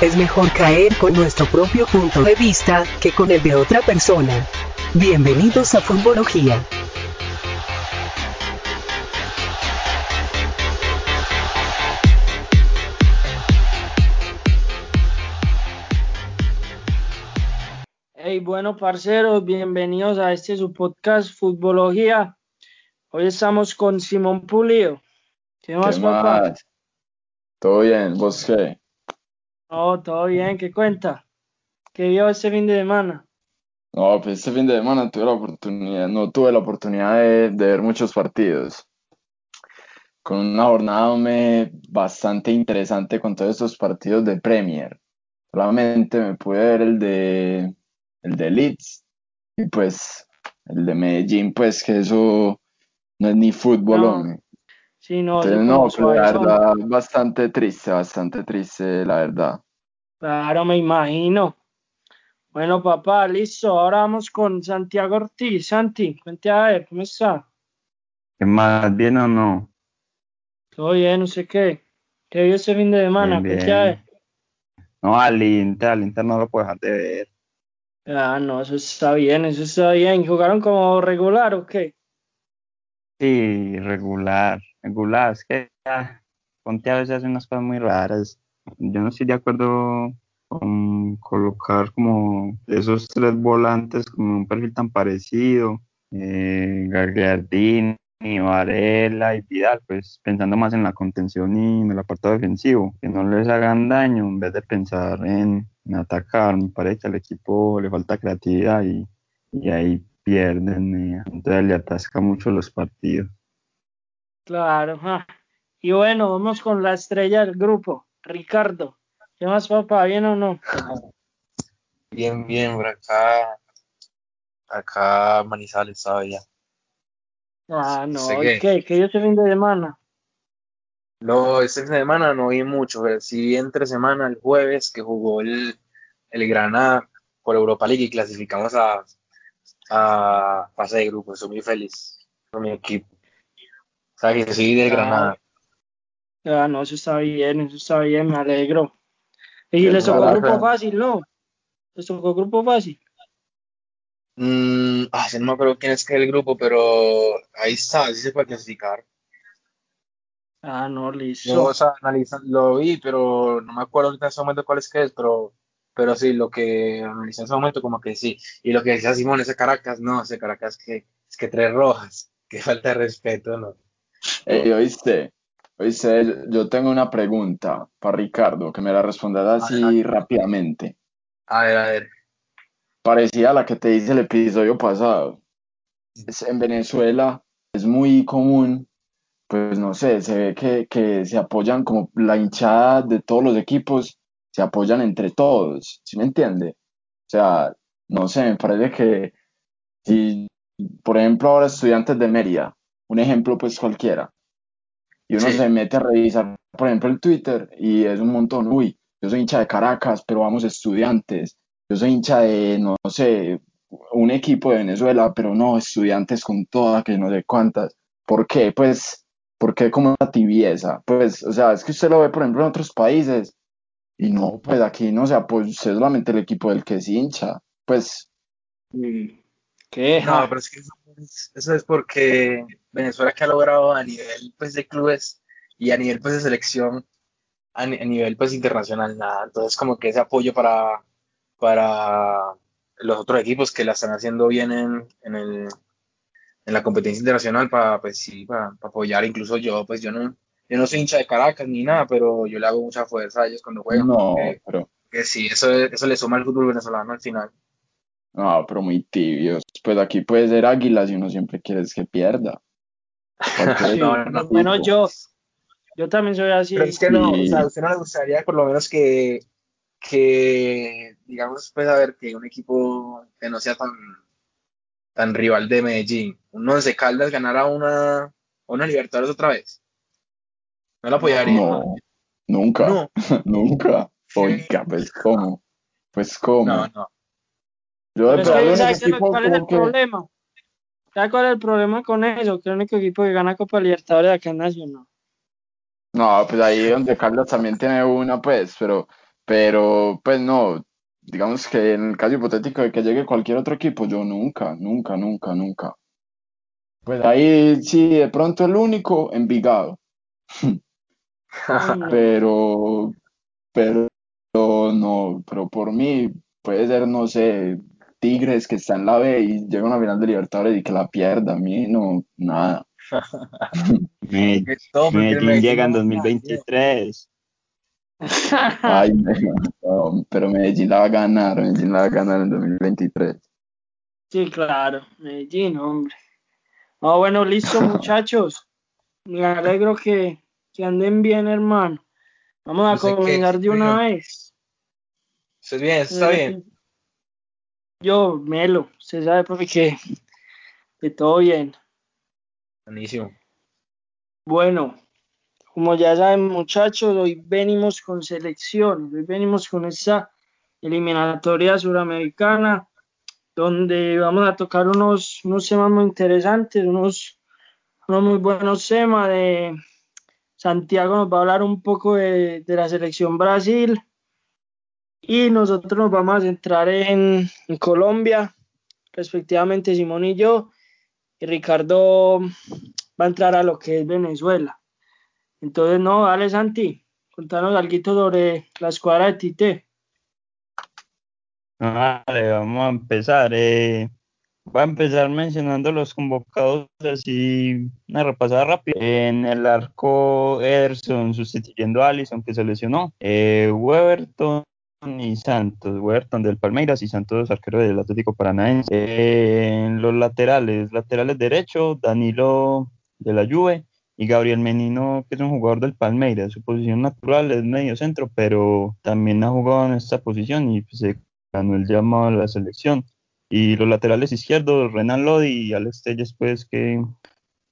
Es mejor caer con nuestro propio punto de vista que con el de otra persona. Bienvenidos a Futbología. Hey, bueno, parceros, bienvenidos a este su podcast Futbología. Hoy estamos con Simón Pulido. ¿Qué más, ¿Qué papá? más? ¿Todo bien? ¿Vos qué? No, todo bien, ¿qué cuenta? ¿Qué vio este fin de semana? No, pues este fin de semana tuve la oportunidad, no tuve la oportunidad de, de ver muchos partidos. Con una jornada hombre, bastante interesante con todos estos partidos de Premier. Solamente me pude ver el de el de Leeds y pues el de Medellín, pues que eso no es ni fútbol, No, hombre. Sí, no, no, pero la verdad, bastante triste, bastante triste, la verdad. Claro, me imagino. Bueno, papá, listo. Ahora vamos con Santiago Ortiz. Santi, cuente a ver, ¿cómo está? ¿Qué más? ¿Bien o no? Todo bien, no sé qué. ¿Qué vio este fin de semana? Bien, Cuente a ver. bien. No, al Inter, al Inter no lo puedo dejar de ver. Ah, no, eso está bien, eso está bien. ¿Jugaron como regular o qué? Sí, regular, regular. Es que ah, Conte a veces hace unas cosas muy raras. Yo no estoy de acuerdo con colocar como esos tres volantes como un perfil tan parecido. Eh, Gagliardini, Varela y Vidal, pues pensando más en la contención y en el apartado defensivo, que no les hagan daño en vez de pensar en, atacar. Me parece que al equipo le falta creatividad y, y ahí pierden, eh, entonces le atasca mucho los partidos. Claro. Y bueno, vamos con la estrella del grupo, Ricardo. ¿Qué más, papá? ¿Bien o no? Bien, bien, por acá, acá Manizales todavía. Ah, no, ¿y qué? ¿Qué vio este fin de semana? No, este fin de semana no vi mucho, pero sí vi entre semana el jueves que jugó el, el Granada por Europa League y clasificamos a, a fase de grupo. Estoy muy feliz con mi equipo. O sea, que soy del Ah, Granada. Ah, no, eso está bien, eso está bien, me alegro. Y les tocó grupo fácil, ¿no? Les tocó grupo fácil. Mm, ah, sí, no me acuerdo quién es que es el grupo, pero ahí está, sí se puede clasificar. Ah, no, Yo, listo. o sea, analiza- lo vi, pero no me acuerdo ahorita en ese momento cuál es que es, pero, pero sí, lo que analicé en ese momento como que sí. Y lo que decía Simón, ese Caracas, no, ese Caracas que es que tres rojas, que falta de respeto, ¿no? Ey, ¿oíste? Oíste, yo tengo una pregunta para Ricardo, que me la respondas así Adelante. rápidamente. A ver, a ver. Parecida a la que te hice el episodio pasado. Es- en Venezuela es muy común, pues no sé, se ve que, que se apoyan como la hinchada de todos los equipos, se apoyan entre todos, ¿sí me entiende? O sea, no sé, me parece que si, por ejemplo, ahora estudiantes de Mérida, un ejemplo pues cualquiera, y uno Sí. se mete a revisar, por ejemplo, el Twitter y es un montón, uy, yo soy hincha de Caracas, pero vamos estudiantes, yo soy hincha de, no sé, un equipo de Venezuela, pero no, estudiantes con toda, que no sé cuántas. ¿Por qué? Pues, ¿por qué como una tibieza? Pues, o sea, es que usted lo ve, por ejemplo, en otros países y no, pues aquí no se apoya, usted es solamente el equipo del que es hincha. Pues, Mm, ¿Qué? No, pero es que eso es, eso es porque Venezuela que ha logrado a nivel pues de clubes y a nivel pues de selección, a, ni- a nivel pues internacional, nada. Entonces como que ese apoyo para, para los otros equipos que la están haciendo bien en, en el, en la competencia internacional para pues sí, para, para apoyar. Incluso yo, pues yo no, yo no soy hincha de Caracas ni nada, pero yo le hago mucha fuerza a ellos cuando juegan, no, porque, pero, porque sí, eso, eso le suma al fútbol venezolano al final. no, pero muy tibios. Pues aquí puede ser Águilas y uno siempre quiere es que pierda. Sí, No, no, menos yo, yo también soy así. Pero es que no, o sea, a usted no le gustaría por lo menos que, que digamos, pues a ver, que un equipo que no sea tan, tan rival de Medellín, un Once Caldas ganara una, una Libertadores otra vez. No lo apoyaría. No, nunca, No, nunca. Oiga, pues, ¿cómo? Pues, ¿cómo? no, no. Yo Pero de es verdad, que, el ¿sabes qué es lo- equipo cuál es el que- problema? ¿Sabes cuál es el problema con eso? Que el único equipo que gana Copa Libertadores acá es Nacional. No, pues ahí donde Carlos también tiene una, pues, pero, Pero, pues no, digamos que en el caso hipotético de que llegue cualquier otro equipo, yo nunca, nunca, nunca, nunca. Pues ahí sí, de pronto el único, Envigado. pero, pero no, pero por mí puede ser, no sé, Tigres que está en la B y llega a una final de Libertadores y que la pierda, a mí no, nada. Medellín, llega en no- 2023. Ay, no, pero Medellín la va a ganar, Medellín la va a ganar en 2023. Sí, claro, Medellín, hombre. Ah, bueno, listo, muchachos. Me alegro que, que anden bien, hermano. Vamos a comenzar de una vez. ¿Estás bien? ¿Está bien? Yo, Melo, se sabe qué. Que todo bien. Buenísimo. Bueno, como ya saben, muchachos, hoy venimos con selección. Hoy venimos con esta eliminatoria suramericana, donde vamos a tocar unos, unos temas muy interesantes, unos, unos muy buenos temas. De Santiago nos va a hablar un poco de, de la selección Brasil. Y nosotros nos vamos a centrar en, Colombia, respectivamente Simón y yo. Y Ricardo va a entrar a lo que es Venezuela. Entonces, no, dale Santi, contanos algo sobre la escuadra de Tite. Vale, vamos a empezar. Eh, voy a empezar mencionando los convocados así, una repasada rápida. En el arco Ederson sustituyendo a Alisson que se lesionó. Eh, Weberton y Santos. Weberton del Palmeiras y Santos arquero del Atlético Paranaense. En los laterales, laterales derecho, Danilo de la Juve y Gabriel Menino, que es un jugador del Palmeiras. Su posición natural es medio centro, pero también ha jugado en esta posición y pues, se ganó el llamado a la selección. Y los laterales izquierdos, Renan Lodi y Alex Telles, pues que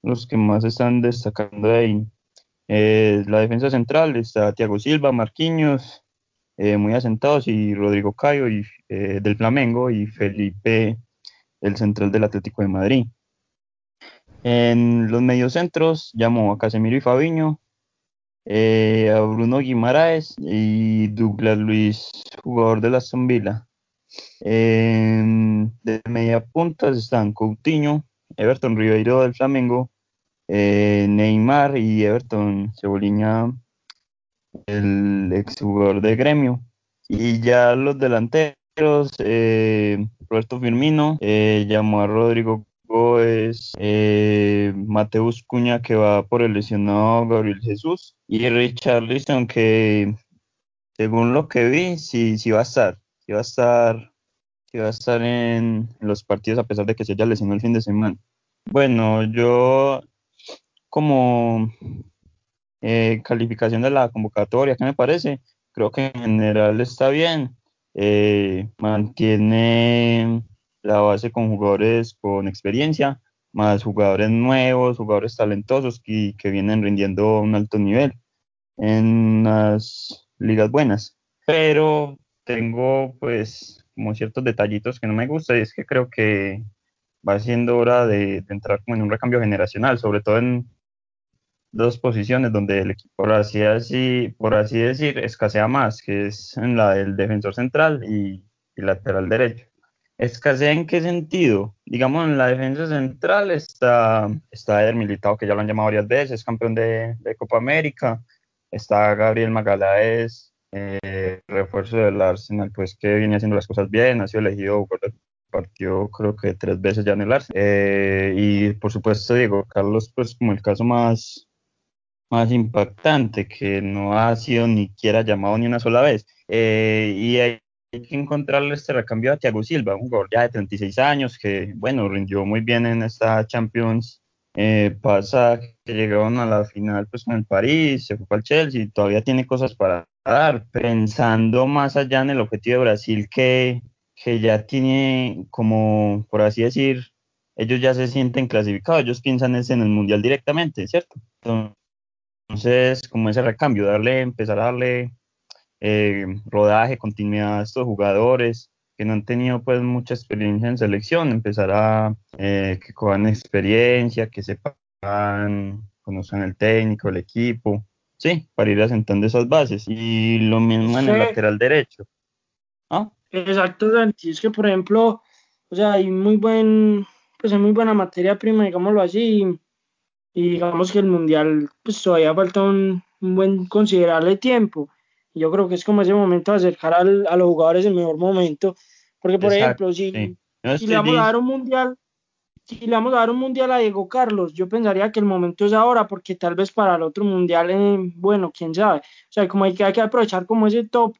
los que más están destacando de ahí. Eh, la defensa central está Thiago Silva, Marquinhos, eh, muy asentados, y Rodrigo Cayo y, eh, del Flamengo y Felipe, el central del Atlético de Madrid. En los mediocentros llamó a Casemiro y Fabiño, eh, a Bruno Guimaraes y Douglas Luis, jugador de la. En- de media puntas están Coutinho, Everton Ribeiro del Flamengo, Neymar y Everton Cebolinha, el exjugador de Gremio. Y ya los delanteros, eh, Roberto Firmino, eh, llamó a Rodrigo Góez, eh, Mateus Cuña que va por el lesionado Gabriel Jesús y Richarlison que según lo que vi, sí, sí va a estar, sí va a estar, sí va a estar en los partidos a pesar de que se haya lesionado el fin de semana. Bueno, yo como eh, calificación de la convocatoria, ¿qué me parece? Creo que en general está bien. eh, mantiene la base con jugadores con experiencia, más jugadores nuevos, jugadores talentosos y que vienen rindiendo un alto nivel en las ligas buenas. Pero tengo pues como ciertos detallitos que no me gustan y es que creo que va siendo hora de, de entrar como en un recambio generacional, sobre todo en dos posiciones donde el equipo, por así, así, por así decir, escasea más, que es en la del defensor central y, y lateral derecho. ¿Escasea en qué sentido? Digamos, en la defensa central está, está Eder Militao, que ya lo han llamado varias veces, campeón de, de Copa América. Está Gabriel Magaláes, eh, refuerzo del Arsenal, pues que viene haciendo las cosas bien, ha sido elegido jugador del partido creo que tres veces ya en el Arsenal. Eh, y por supuesto Diego Carlos, pues como el caso más, más impactante, que no ha sido ni siquiera llamado ni una sola vez. Eh, y hay, que encontrarle este recambio a Thiago Silva, un jugador ya de 36 años que, bueno, rindió muy bien en esta Champions eh, pasa que llegaron a la final pues con el París, se fue el Chelsea, y todavía tiene cosas para dar, pensando más allá en el objetivo de Brasil que, que ya tiene como, por así decir, ellos ya se sienten clasificados, ellos piensan en el Mundial directamente, ¿cierto? Entonces, como ese recambio, darle, empezar a darle eh, rodaje, continuidad a estos jugadores que no han tenido pues mucha experiencia en selección, empezar a eh, que cojan experiencia, que sepan, conozcan el técnico, el equipo, sí, para ir asentando esas bases. Y lo mismo en el lateral derecho. ¿Ah? Exacto, Santi. Es que, por ejemplo, o sea, hay muy buen, pues hay muy buena materia prima, digámoslo así, y, digamos que el Mundial, pues todavía falta un, un buen considerable tiempo. Yo creo que es como ese momento de acercar al- a los jugadores el mejor momento. Porque, por Exacto, ejemplo, si, sí. Si le vamos a dar un Mundial, si le vamos a dar un Mundial a Diego Carlos, yo pensaría que el momento es ahora, porque tal vez para el otro Mundial, eh, bueno, quién sabe. O sea, como hay que, hay que aprovechar como ese top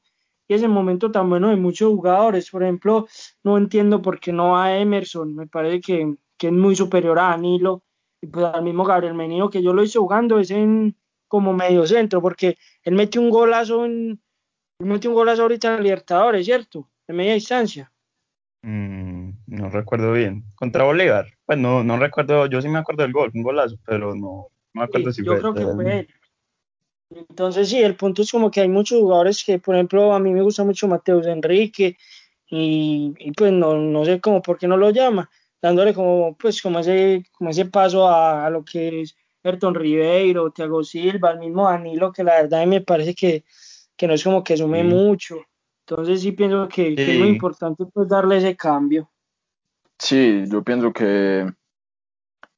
y ese momento tan bueno de muchos jugadores. Por ejemplo, no entiendo por qué no a Emerson, me parece que, que es muy superior a Danilo y pues al mismo Gabriel Menino que yo lo hice jugando es en como medio centro, porque él metió un golazo en, él metió un golazo ahorita en Libertadores, ¿cierto? De media distancia. Mm, no recuerdo bien. Contra Bolívar. Pues no, no recuerdo, yo sí me acuerdo del gol, un golazo, pero no, no me acuerdo Sí, si yo fue creo que fue él. Entonces sí, el punto es como que hay muchos jugadores que, por ejemplo, a mí me gusta mucho Mateus Enrique y, y pues no, no sé cómo por qué no lo llama, dándole como pues como ese, como ese paso a, a lo que es Ayrton Ribeiro, Thiago Silva, el mismo Danilo, que la verdad me parece que, que no es como que sume Sí. mucho. Entonces sí pienso que, que es muy importante pues darle ese cambio. Sí, yo pienso que,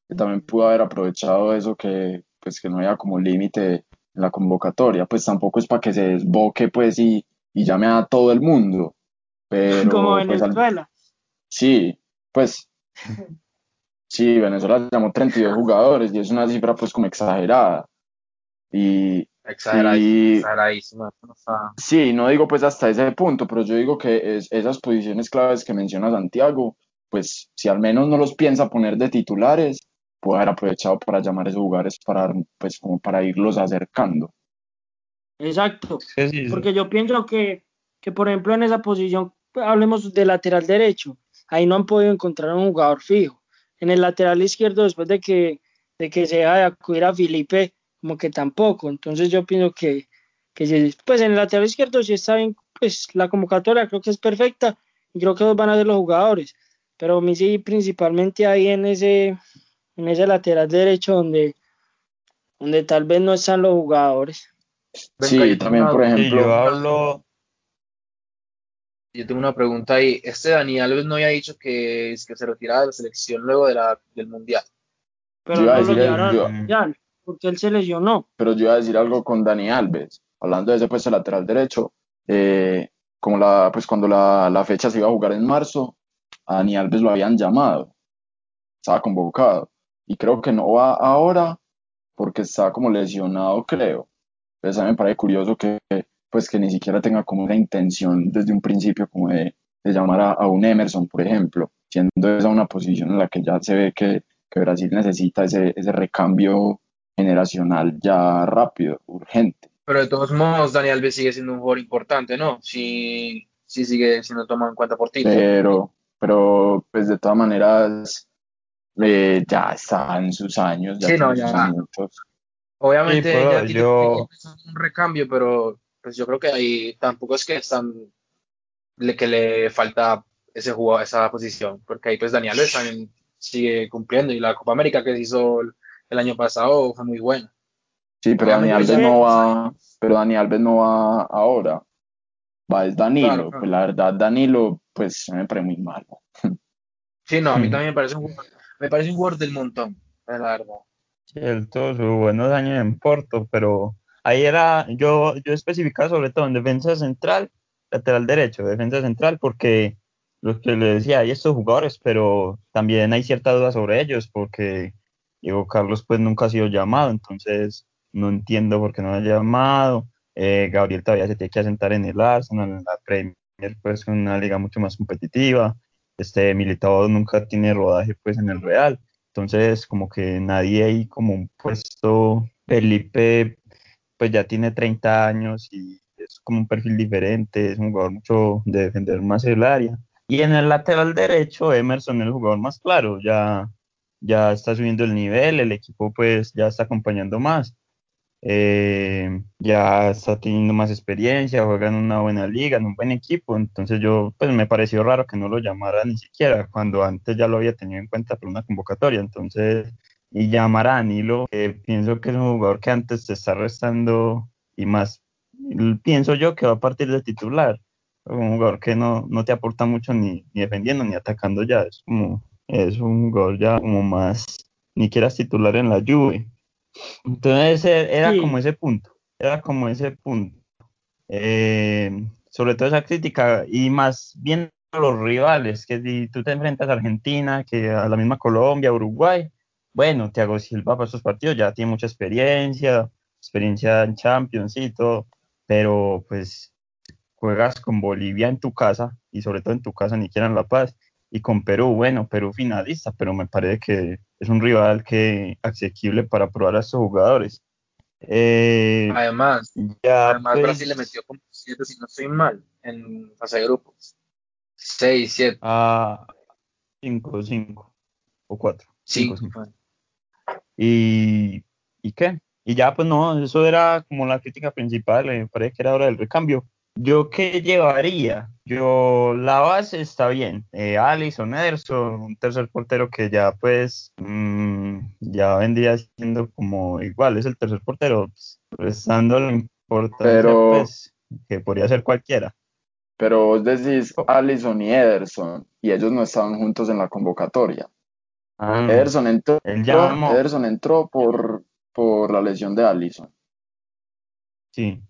que también pudo haber aprovechado eso que, pues, que no había como límite en la convocatoria, pues tampoco es para que se desboque pues y, y llame a todo el mundo, pero como pues al- Venezuela. sí, pues sí, Venezuela llamó 32 jugadores y es una cifra pues como exagerada y Exageradísimo, Y- Sí, no digo pues hasta ese punto, pero yo digo que es, esas posiciones claves que menciona Santiago, pues si al menos no los piensa poner de titulares, puede haber aprovechado para llamar a esos jugadores para, pues como para irlos acercando. Exacto. Sí, Porque yo pienso que, que, por ejemplo, en esa posición, hablemos de lateral derecho, ahí no han podido encontrar un jugador fijo. En el lateral izquierdo, después de que, de que se deja de acudir a Felipe, como que tampoco. Entonces yo pienso que, que pues en el lateral izquierdo sí está bien, pues la convocatoria creo que es perfecta y creo que los van a ser los jugadores. Pero a mí sí, principalmente ahí en ese, en ese lateral derecho donde, donde tal vez no están los jugadores. Sí, también por ejemplo, yo hablo, Yo tengo una pregunta ahí. Este Dani Alves no había dicho que, es que se retiraba de la selección luego de la, del Mundial. Pero Yo iba a no lo decir, llevaron al yo- mundial, porque él se lesionó. pero yo iba a decir algo con Dani Alves, hablando de ese puesto lateral derecho, eh, como la, pues cuando la, la fecha se iba a jugar en marzo, a Dani Alves lo habían llamado, estaba convocado, y creo que no va ahora porque está como lesionado, creo. Entonces a mí me parece curioso que, pues, que ni siquiera tenga como una intención desde un principio como de, de llamar a, a un Emerson, por ejemplo, siendo esa una posición en la que ya se ve que, que Brasil necesita ese, ese recambio generacional ya rápido, urgente. Pero de todos modos, Dani Alves sigue siendo un jugador importante, ¿no? Sí, sí sigue siendo tomado en cuenta por ti. Pero, pero pues de todas maneras eh, ya está en sus años, ya Sí, no, sus ya. Obviamente Sí, ya tiene yo- un recambio, pero pues yo creo que ahí tampoco es que están le, que le falta ese jugador, esa posición, porque ahí pues Dani Alves también sigue cumpliendo y la Copa América que se hizo el, el año pasado fue muy buena. Sí, pero Dani Obviamente, Alves no va, pero Dani Alves no va ahora. Va es Danilo. Claro, claro. Pues la verdad, Danilo, pues me parece muy malo. Sí, no, a mí Mm. también me parece un jugador, me parece un jugador del montón, la verdad. Tuvo sus buenos años en Porto, pero ahí era, yo, yo especificaba sobre todo en defensa central, lateral derecho, defensa central, porque lo que le decía, hay estos jugadores, pero también hay cierta duda sobre ellos, porque Diego Carlos pues nunca ha sido llamado, entonces no entiendo por qué no ha llamado. Eh, Gabriel todavía se tiene que asentar en el Arsenal, en la Premier, pues una liga mucho más competitiva. Este Militao nunca tiene rodaje pues en el Real. Entonces, como que nadie ahí como un puesto, Felipe pues ya tiene 30 años y es como un perfil diferente, es un jugador mucho de defender más el área. Y en el lateral derecho, Emerson es el jugador más claro, ya, ya está subiendo el nivel, el equipo pues ya está acompañando más, eh, ya está teniendo más experiencia, juega en una buena liga, en un buen equipo, entonces yo pues me pareció raro que no lo llamara ni siquiera, cuando antes ya lo había tenido en cuenta por una convocatoria, entonces y llamar a Danilo, que pienso que es un jugador que antes te está restando y más, pienso yo que va a partir de titular. Un jugador que no, no te aporta mucho ni, ni defendiendo ni atacando ya. Es como, es un jugador ya como más, ni quieras titular en la Juve. Entonces e, era como ese punto, era como ese punto. Eh, sobre todo esa crítica y más bien los rivales, que si tú te enfrentas a Argentina, que a la misma Colombia, Uruguay, bueno, Thiago Silva para esos partidos ya tiene mucha experiencia, experiencia en Champions y todo, pero pues juegas con Bolivia en tu casa y sobre todo en tu casa, ni siquiera en La Paz, y con Perú, bueno, Perú finalista, pero me parece que es un rival que asequible para probar a estos jugadores. Eh, además, además pues Brasil le metió como 7, si no estoy mal, en fase de grupos. 6, 7. Ah, 5, 5 o 4. 5. ¿Y, ¿Y qué? Y ya, pues no, eso era como la crítica principal, me parece que era hora del recambio. ¿Yo qué llevaría? Yo, la base está bien. Eh, Allison, Ederson, un tercer portero que ya pues mmm, ya vendría siendo como igual, es el tercer portero, pues, prestando la importancia pues, que podría ser cualquiera. Pero vos decís oh. Allison y Ederson, y ellos no estaban juntos en la convocatoria. Ah, Ederson entró, Ederson entró por, por la lesión de Allison. Sí.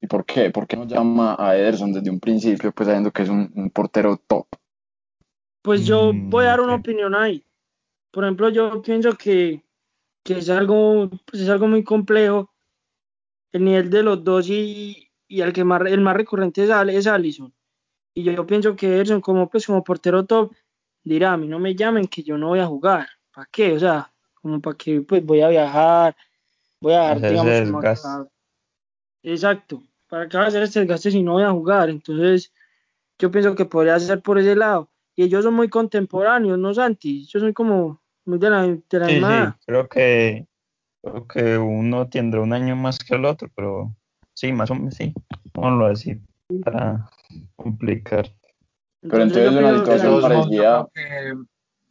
¿Y por qué? ¿Por qué no llama a Ederson desde un principio, pues sabiendo que es un, portero top? Pues yo mm, voy a dar una opinión ahí. Por ejemplo, yo pienso que, es algo, pues es algo muy complejo el nivel de los dos y, el que más, el más recurrente es, es Allison. Y yo, pienso que Ederson como pues como portero top dirá, a mí no me llamen que yo no voy a jugar. ¿Para qué? O sea, como para que pues voy a viajar, voy a dar, digamos, Exacto para qué va a hacer este desgaste si no voy a jugar? Entonces, yo pienso que podría ser por ese lado. Y ellos son muy contemporáneos, ¿no, Santi? Yo soy como muy de la, de la sí, Sí, creo que, creo que uno tendrá un año más que el otro, pero sí, más o menos sí. Vamos a decir, para complicar. Pero entonces, una situación parecida.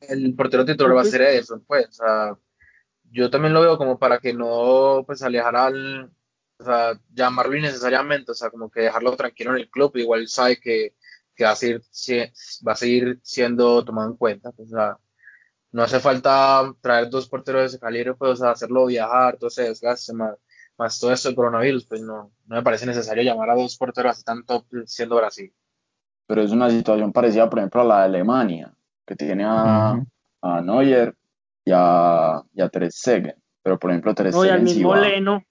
El portero titular va a ser eso, pues. O sea, yo también lo veo como para que no pues alejara al, o sea, llamarlo innecesariamente, o sea, como que dejarlo tranquilo en el club, igual sabe que, que va, a seguir, va a seguir siendo tomado en cuenta, pues, o sea, no hace falta traer dos porteros de ese calibre, pues, hacerlo viajar, todo ese desgaste, más, más todo esto del coronavirus, pues no, no me parece necesario llamar a dos porteros así tanto siendo Brasil. Pero es una situación parecida, por ejemplo, a la de Alemania, que tiene a, a Neuer y a, y a Ter Pero, por ejemplo, Ter Stegen al mismo Leno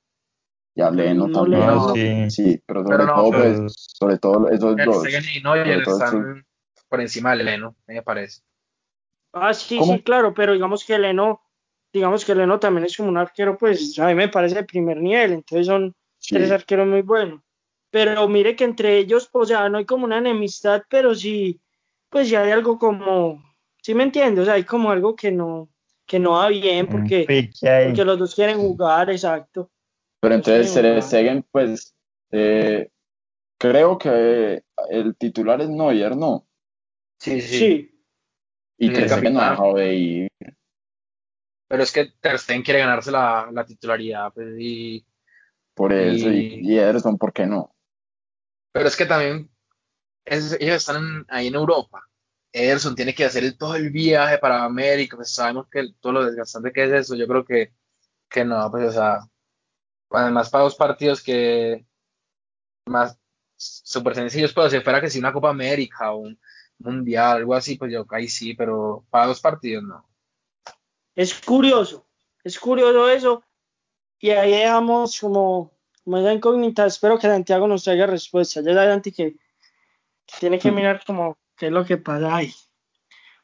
ya Leno también. sí. pero sobre todo, pues, sobre todo esos dos. Y Neuer están por encima de Leno, me parece. Ah, sí, sí, claro, pero digamos que Leno, digamos que Leno también es como un arquero, pues a mí me parece de primer nivel, entonces son tres arqueros muy buenos. Pero mire que entre ellos, o sea, no hay como una enemistad, pero sí, pues ya hay algo como, ¿sí me entiendes? O sea, hay como algo que no, que no va bien porque, porque los dos quieren jugar, exacto. Pero entonces se Stegen, pues, eh, creo que el titular es Neuer, ¿no? Sí, sí. Y Ter Stegen no ha dejado de ir. Pero es que Ter Stegen quiere ganarse la, la titularidad, pues, y... Por eso, y, y, Ederson, ¿por qué no? Pero es que también ellos están ahí en Europa. Ederson tiene que hacer todo el viaje para América, pues sabemos que todo lo desgastante que es eso, yo creo que, que no, pues, o sea, además para dos partidos que más súper sencillos, pero si fuera que si una Copa América o un Mundial, algo así, pues yo ahí sí, pero para dos partidos no. Es curioso, es curioso eso, y ahí dejamos como, esa incógnita, espero que Santiago nos traiga respuesta, ya adelante que, que tiene que mirar como qué es lo que pasa ahí.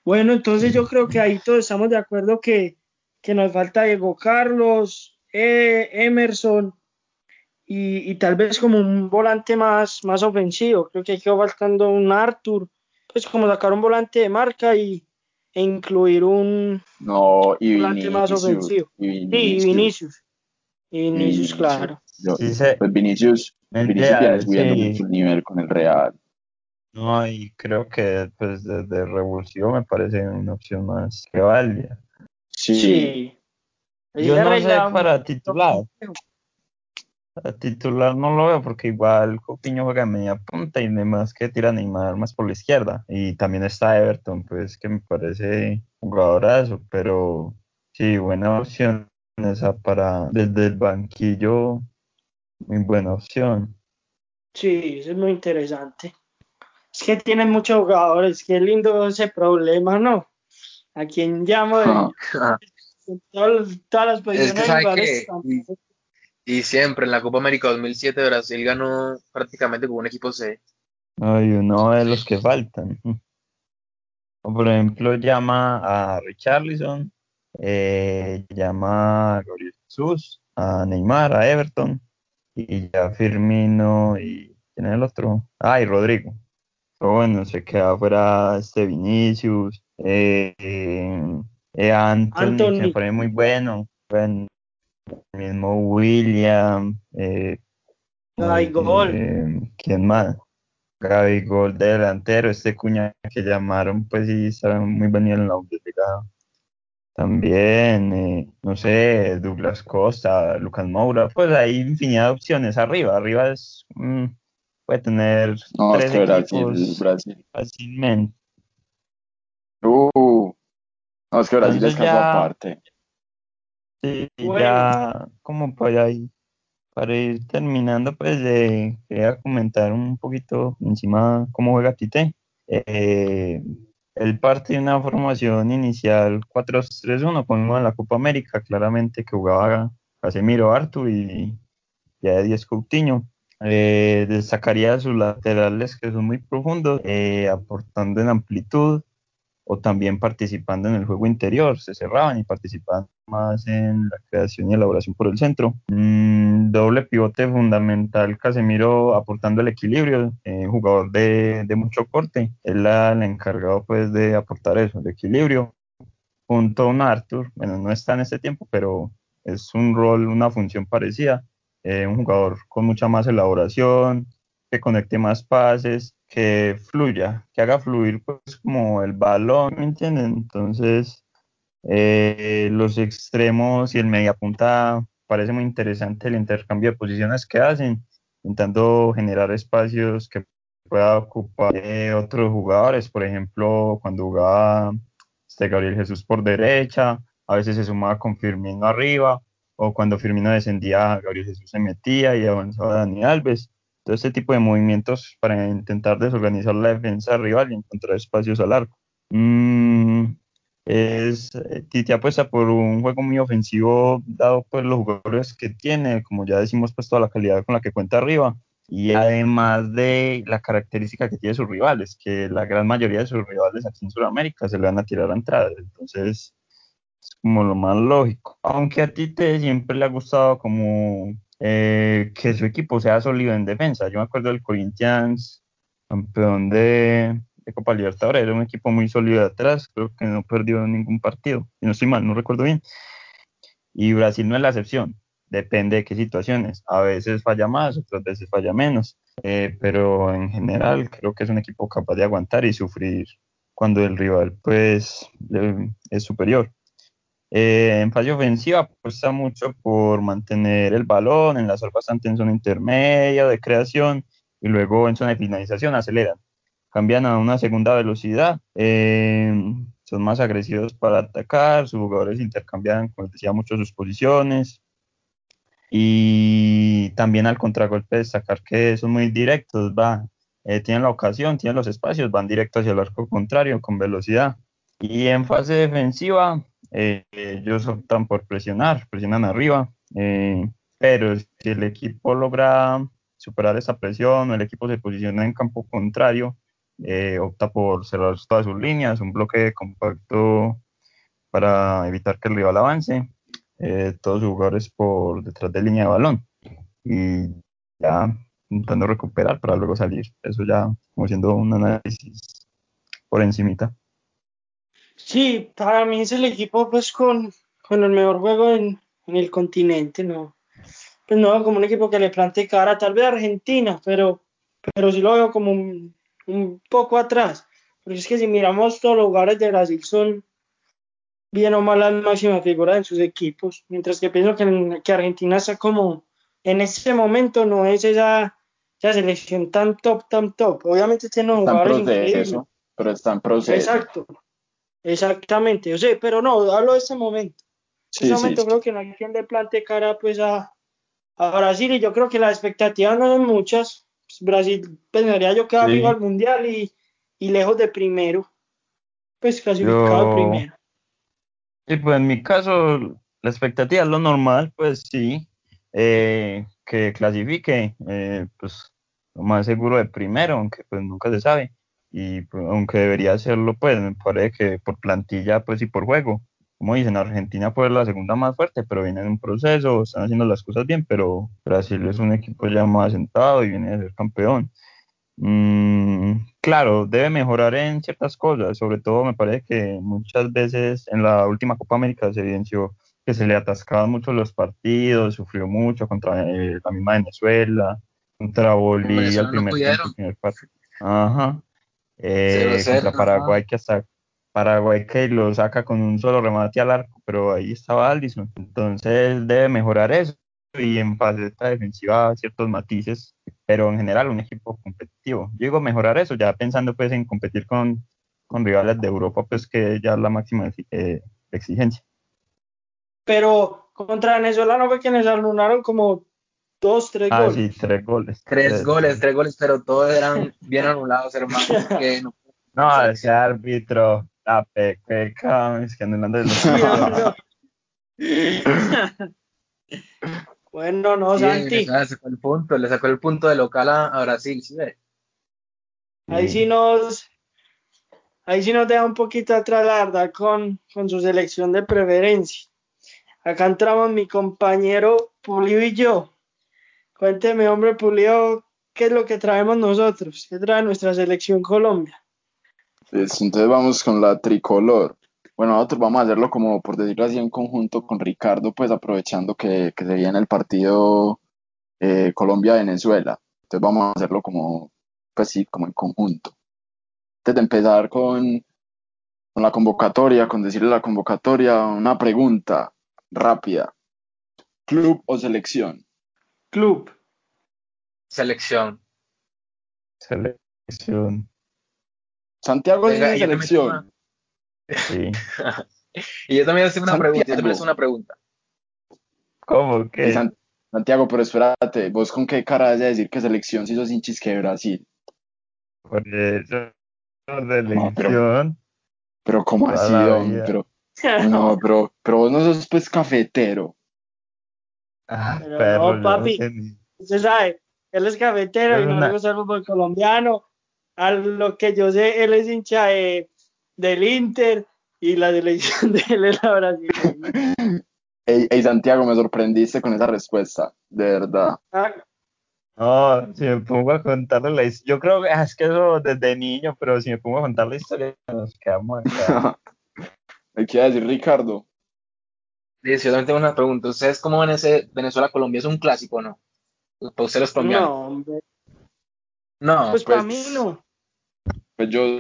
Bueno, entonces yo creo que ahí todos estamos de acuerdo que, que nos falta Diego Carlos, Emerson y, tal vez como un volante más, más ofensivo. Creo que hay que faltando un Arthur, pues como sacar un volante de marca y, e incluir un, no, volante más ofensivo. Y Vinicius. Y Vinicius. claro. Pues Vinicius, Vinicius viene subiendo mucho el nivel con el Real. No, y creo que pues desde Revulsivo me parece una opción más que válida. Sí. Yo Ella no sé para titular. Para titular no lo veo porque igual Coutinho juega media punta y demás que tira Neymar más por la izquierda. Y también está Everton, pues que me parece jugadorazo, pero sí, buena opción esa para desde el banquillo, muy buena opción. Sí, eso es muy interesante. Es que tienen muchos jugadores, qué lindo ese problema, ¿no? A quien llamo de en todas, todas las Es posiciones. Y siempre en la Copa América 2007 Brasil ganó prácticamente con un equipo C. Hay uno de los que faltan. Por ejemplo, llama a Richarlison, eh, llama a Gabriel Jesús, a Neymar, a Everton, y ya Firmino y ¿quién es el otro? Ah, y Rodrigo. Pero bueno, se queda fuera este Vinicius, eh, eh, eh, Anthony, que me Anthony. parece muy bueno, bueno, el mismo William, eh, Ay, gol. eh, ¿quién más? Gaby Gol de delantero, este cuña que llamaron, pues sí, estaba muy venido en la Bundesliga. También, eh, no sé, Douglas Costa, Lucas Moura, pues hay infinidad de opciones arriba. Arriba es, mm, puede tener No, es tres que Brasil, Brasil. fácilmente. Uh, no, es que Brasil es caso ya- aparte. Sí, Bueno. ya como para ir, para ir terminando, pues de, quería comentar un poquito encima cómo juega Tite. Eh, él parte de una formación inicial 4-3-1 con la Copa América, claramente que jugaba Casemiro, Artur y ya de 10 Coutinho. Eh, destacaría sus laterales que son muy profundos, eh, aportando en amplitud o también participando en el juego interior, se cerraban y participaban más en la creación y elaboración por el centro. Mm, doble pivote fundamental, Casemiro aportando el equilibrio, eh, jugador de, mucho corte, él la- el encargado pues de aportar eso, el equilibrio, junto a un Arthur, bueno, no está en este tiempo, pero es un rol, una función parecida, eh, un jugador con mucha más elaboración, que conecte más pases, que fluya, que haga fluir pues como el balón, ¿me entienden? Entonces, eh, los extremos y el mediapunta parece muy interesante el intercambio de posiciones que hacen, intentando generar espacios que pueda ocupar eh, otros jugadores, por ejemplo, cuando jugaba este Gabriel Jesús por derecha, a veces se sumaba con Firmino arriba, o cuando Firmino descendía, Gabriel Jesús se metía y avanzaba Dani Alves. Todo este tipo de movimientos para intentar desorganizar la defensa rival y encontrar espacios al arco. Mm, es, eh, Tite apuesta por un juego muy ofensivo, dado pues los jugadores que tiene, como ya decimos, pues toda la calidad con la que cuenta arriba, y además de la característica que tiene sus rivales, que la gran mayoría de sus rivales aquí en Sudamérica se le van a tirar a entradas, entonces es como lo más lógico. Aunque a Tite siempre le ha gustado como eh, que su equipo sea sólido en defensa. Yo me acuerdo del Corinthians, campeón de, de Copa Libertadores, era un equipo muy sólido de atrás, creo que no perdió ningún partido, y no estoy mal, no recuerdo bien. Y Brasil no es la excepción, depende de qué situaciones. A veces falla más, otras veces falla menos, eh, pero en general creo que es un equipo capaz de aguantar y sufrir cuando el rival pues es superior. Eh, en fase ofensiva apuesta mucho por mantener el balón, enlazar bastante en zona intermedia de creación y luego en zona de finalización aceleran. Cambian a una segunda velocidad, eh, son más agresivos para atacar, sus jugadores intercambian, como decía, mucho sus posiciones y también al contragolpe destacar que son muy directos, va, eh, tienen la ocasión, tienen los espacios, van directo hacia el arco contrario con velocidad. Y en fase defensiva, eh, ellos optan por presionar, presionan arriba, eh, pero si el equipo logra superar esa presión o el equipo se posiciona en campo contrario, eh, opta por cerrar todas sus líneas, un bloque compacto para evitar que el rival avance, eh, todos los jugadores por detrás de línea de balón y ya intentando recuperar para luego salir. Eso ya como siendo un análisis por encimita. Sí, para mí es el equipo pues con, con el mejor juego en, el continente, ¿no? Pues no como un equipo que le plante cara tal vez a Argentina, pero, pero sí lo veo como un, un poco atrás. Porque es que si miramos todos los lugares de Brasil son, bien o mal la máxima figura en sus equipos, mientras que pienso que, que Argentina está como en ese momento no es esa, esa selección tan top, tan top. Obviamente tiene unos jugadores increíbles. Pero está en proceso. Exacto, exactamente. O sea, pero no, hablo de ese momento. En ese momento creo que no hay quien le plante cara pues a, a Brasil y yo creo que las expectativas no son muchas. Brasil pensaría yo que va sí. al mundial y, y, lejos de primero. Pues clasificado yo... primero. Sí, pues en mi caso, la expectativa es lo normal, pues sí, eh, que clasifique, eh, pues lo más seguro de primero, aunque pues nunca se sabe, y pues, aunque debería hacerlo, pues me parece que por plantilla, pues y por juego, como dicen, Argentina fue la segunda más fuerte, pero viene en un proceso, están haciendo las cosas bien, pero Brasil es un equipo ya más asentado y viene a ser campeón. Mm, claro, debe mejorar en ciertas cosas, sobre todo me parece que muchas veces en la última Copa América se evidenció que se le atascaban mucho los partidos, sufrió mucho contra eh, la misma Venezuela, contra Bolivia, el primer, tiempo, el primer partido. Ajá. Eh, contra Paraguay, que hasta Paraguay que lo saca con un solo remate al arco, pero ahí estaba Aldison. Entonces debe mejorar eso y en faceta defensiva ciertos matices, pero en general un equipo competitivo. Yo digo mejorar eso, ya pensando pues en competir con, con rivales de Europa, pues que ya es la máxima eh, exigencia. Pero contra Venezuela no fue que les anularon como dos, tres ah, goles. sí, tres goles. Tres, tres goles, tres goles, pero todos eran bien anulados, hermano. Que no, no, ese árbitro, la peca, es que anulando el sí, no. Bueno, no, Sí, Santi. Le sacó el punto, le sacó el punto de local a, a Brasil, ¿sí ve? Ahí sí nos, ahí sí nos deja un poquito atrás, la verdad, con, con su selección de preferencia. Acá entramos mi compañero Pulido y yo. Cuénteme, hombre Pulido, ¿qué es lo que traemos nosotros? ¿Qué trae nuestra selección Colombia? Pues, entonces vamos con la tricolor. Bueno, nosotros vamos a hacerlo como, por decirlo así, en conjunto con Ricardo, pues aprovechando que, que se viene el partido eh, Colombia-Venezuela. Entonces vamos a hacerlo como, pues sí, como en conjunto. Antes de empezar con, con la convocatoria, con decirle la convocatoria, una pregunta rápida. ¿Club o selección? Club. Selección. Selección. Santiago Venga, es tengo selección. Sí. y yo también tengo una Santiago. pregunta, yo también tengo una pregunta. ¿Cómo? San- Santiago, pero espérate, ¿vos con qué cara vas a decir que selección si sos hinchis que de Brasil? Por eso, pero- selección. Pero ¿cómo Toda así, don? Pero, no, pero, pero vos no sos pues cafetero. Ah, Pero no, papi. Usted sabe, él es cafetero y Pero no una- le gusta el fútbol colombiano. A lo que yo sé, él es hincha de- del Inter y la selección de él es la brasileña. Ey, ey, Santiago, me sorprendiste con esa respuesta, de verdad. Ah, No, si me pongo a contarle la historia, yo creo que ah, es que eso desde niño, pero si me pongo a contar la historia, nos quedamos acá. ¿Me quiere decir Ricardo? Dice, yo también tengo una pregunta. ¿Ustedes cómo ven ese Venezuela-Colombia? ¿Es un clásico o no? Para ustedes los colombianos. no, hombre. No. Pues, pues- para mí no. Pues yo,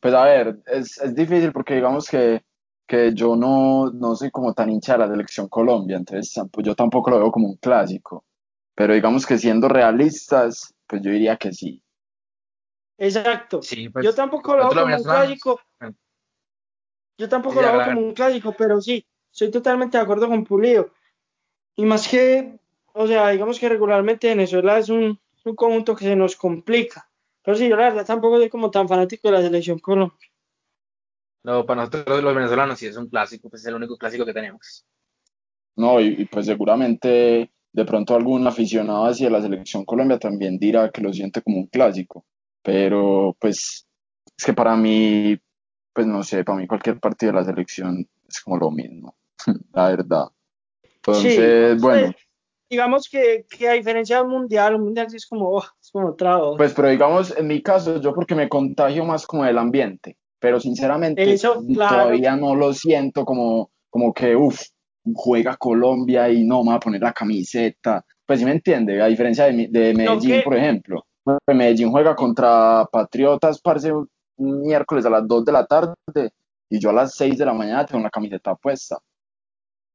pues a ver, es, es difícil porque digamos que, que yo no, no soy como tan hincha de la selección Colombia, entonces pues yo tampoco lo veo como un clásico. Pero digamos que siendo realistas, pues yo diría que sí. Exacto. Sí, pues, yo tampoco lo veo como un clásico. Yo tampoco lo veo como un clásico, pero sí, estoy totalmente de acuerdo con Pulido. Y más que, o sea, digamos que regularmente Venezuela es un, un conjunto que se nos complica. Pero sí, yo la verdad tampoco soy como tan fanático de la selección Colombia. No, para nosotros los venezolanos sí es un clásico, pues es el único clásico que tenemos. No, y, y pues seguramente de pronto algún aficionado hacia la selección Colombia también dirá que lo siente como un clásico. Pero pues es que para mí, pues no sé, para mí cualquier partido de la selección es como lo mismo, la verdad. Entonces, Sí, bueno. pues, digamos que, que a diferencia del mundial, un mundial sí es como, oh, como onda. Pues, pero digamos, en mi caso, yo porque me contagio más como del ambiente, pero sinceramente Eso, claro. todavía no lo siento como, como que, uff, juega Colombia y no me va a poner la camiseta. Pues sí me entiende, a diferencia de, Medellín, por ejemplo. Medellín juega contra Patriotas, parce, un miércoles a las 2 de la tarde y yo a las 6 de la mañana tengo la camiseta puesta.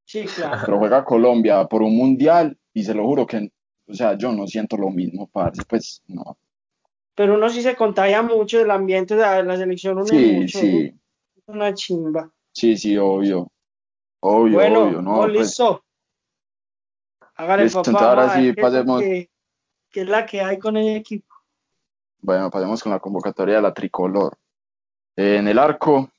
Sí, claro. Pero juega Colombia por un mundial y se lo juro que, o sea, yo no siento lo mismo, parce, pues no. Pero uno sí se contagia mucho del ambiente de la selección, uno Sí, mucho, sí, una chimba. sí, sí, obvio. Obvio, bueno, obvio, no, pues, listo. Hágale, Listo, papá, entonces ahora sí pasemos. que- qué es la que hay con el equipo. Bueno, pasemos con la convocatoria de la tricolor. Eh, en el arco,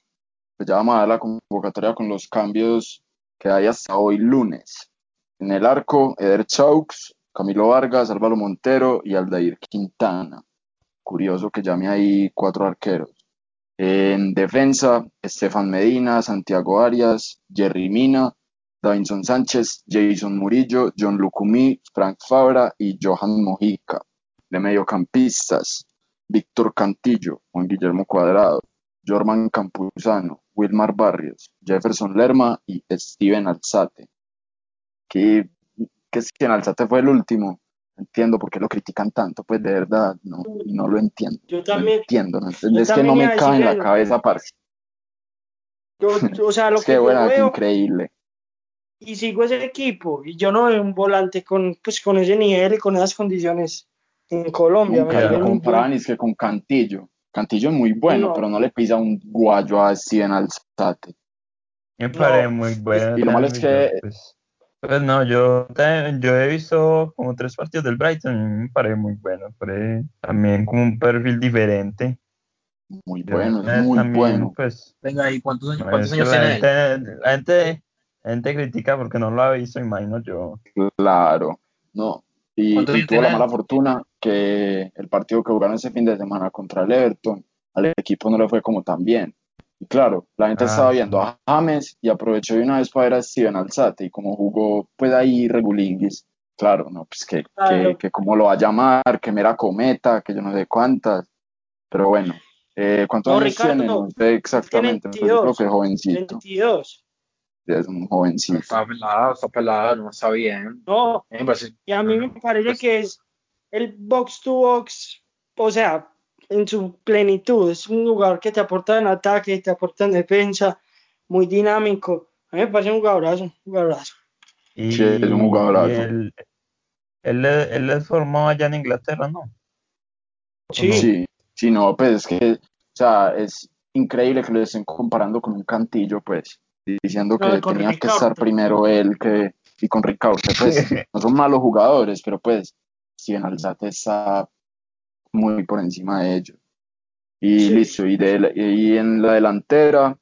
pues ya vamos a dar la convocatoria con los cambios que hay hasta hoy lunes. En el arco, Eder Chaux, Camilo Vargas, Álvaro Montero y Aldair Quintana. Curioso que llame ahí cuatro arqueros. En defensa, Estefan Medina, Santiago Arias, Jerry Mina, Davinson Sánchez, Jason Murillo, John Lucumí, Frank Fabra y Johan Mojica. De mediocampistas, Víctor Cantillo, Juan Guillermo Cuadrado, Jorman Campuzano, Wilmar Barrios, Jefferson Lerma y Steven Alzate. Que, que es que en Alzate fue el último. Entiendo por qué lo critican tanto, pues de verdad, no, no lo entiendo. Yo No también, entiendo, no yo entiendo. Es que también no iba a me cabe en la cabeza, parce. yo, o sea, lo Es que que bueno, qué veo increíble. y sigo ese equipo y yo no veo un volante con, pues, con ese nivel y con esas condiciones en Colombia. me Nunca lo parece muy comparaban, es que con Cantillo. Cantillo es muy bueno, No. pero no le pisa un guayo a Steven Alzate. Me parece No, muy bueno. y lo malo es que- Pues, pues no, yo, yo he visto como tres partidos del Brighton y me parece muy bueno. Parece también como un perfil diferente. Muy Yo, bueno, es eh, muy también, bueno. Pues, Venga, ¿y cuántos años, cuántos años la tiene él? gente, la gente, la gente critica porque no lo ha visto, imagino yo. Claro, no. Y, ¿Cuántos y tuvo la mala fortuna que el partido que jugaron ese fin de semana contra el Everton, al equipo no le fue como tan bien. Y claro, la gente Ah, estaba viendo a James y aprovechó de una vez para ver a Steven Alzate y como jugó pues ahí regulinguis, claro, no, pues que, Claro. que, que cómo lo va a llamar, que mera cometa, que yo no sé cuántas, pero bueno, eh, ¿cuántos No, años Ricardo, tiene? No sé exactamente, pero yo creo 22, que es jovencito, 22. es un jovencito. Está pelado, está pelado, no está bien. No, Eh, pues, y a mí me parece pues, que es el box to box, o sea, en su plenitud. Es un jugador que te aporta en ataque, te aporta en defensa, muy dinámico. A mí me parece un jugadorazo, un jugadorazo. Y, Sí, es un jugadorazo. él, él, él es formado allá en Inglaterra, ¿no? Sí, Sí, sí, no, pues es que, o sea, es increíble que lo estén comparando con un cantillo, pues, diciendo No, que tenía que Ricardo. estar primero él que, y con Ricardo, pues, no son malos jugadores, pero pues, Steven Alzate está muy por encima de ellos. Y Sí. listo, y, de, y en la delantera,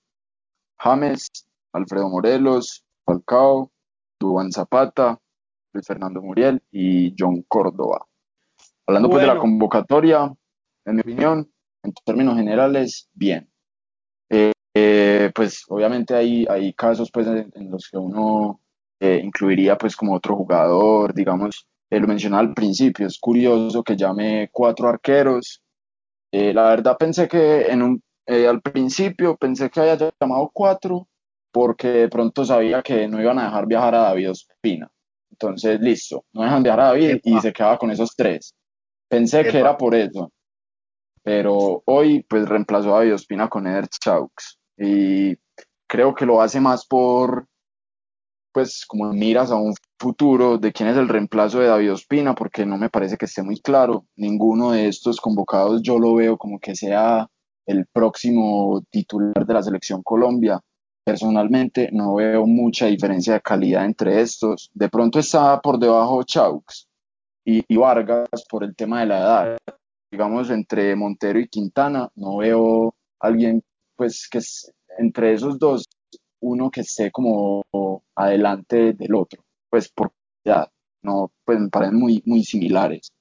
James, Alfredo Morelos, Falcao, Duván Zapata, Luis Fernando Muriel y John Córdoba. Hablando pues de la convocatoria, en mi opinión, en términos generales, bien. Eh, eh, pues obviamente hay, hay casos pues en, en los que uno eh, incluiría pues como otro jugador, digamos, eh, lo mencionaba al principio, es curioso que llame cuatro arqueros. Eh, la verdad pensé que en un, eh, al principio pensé que había llamado cuatro porque de pronto sabía que no iban a dejar viajar a David Ospina. Entonces, listo, no dejan viajar a David y se quedaba con esos tres. Pensé que era por eso, pero hoy pues reemplazó a David Ospina con Eder Chaux y creo que lo hace más por pues como miras a un futuro de quién es el reemplazo de David Ospina porque no me parece que esté muy claro. Ninguno de estos convocados yo lo veo como que sea el próximo titular de la selección Colombia. Personalmente no veo mucha diferencia de calidad entre estos. De pronto está por debajo Chaux y, y Vargas por el tema de la edad. Digamos, entre Montero y Quintana, no veo alguien, pues, que es, entre esos dos, uno que esté como adelante del otro, pues, por edad, no, pues, me parecen muy, muy similares.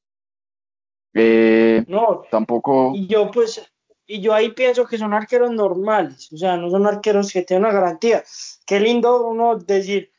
Eh, no, tampoco, y yo pues, y yo ahí pienso que son arqueros normales, o sea, no son arqueros que tienen una garantía. Qué lindo uno decir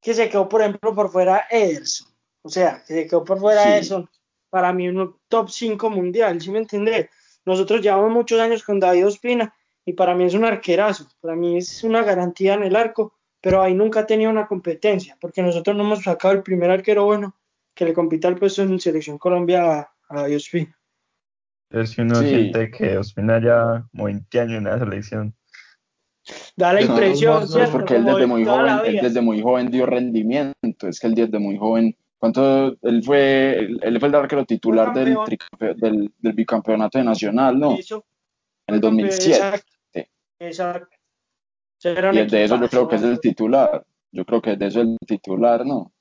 que se quedó, por ejemplo, por fuera Ederson, o sea, que se quedó por fuera Sí. Ederson, para mí un top 5 mundial, ¿sí me entiendes? Nosotros llevamos muchos años con David Ospina y para mí es un arquerazo, para mí es una garantía en el arco, pero ahí nunca ha tenido una competencia, porque nosotros no hemos sacado el primer arquero bueno que le compita al puesto en Selección Colombia a, a. Es que uno Sí. siente que Ospina ya como 20 años en la selección. Da la impresión, porque él desde muy joven, él desde muy joven dio rendimiento, es que él desde muy joven, ¿cuánto? Él fue, él, fue el arquero titular del, del, del bicampeonato de Nacional, ¿no? Eso, En el fue campeón, 2007. Exacto. Exacto. Y de eso yo creo que es el titular. Yo creo que de eso es el titular, ¿no?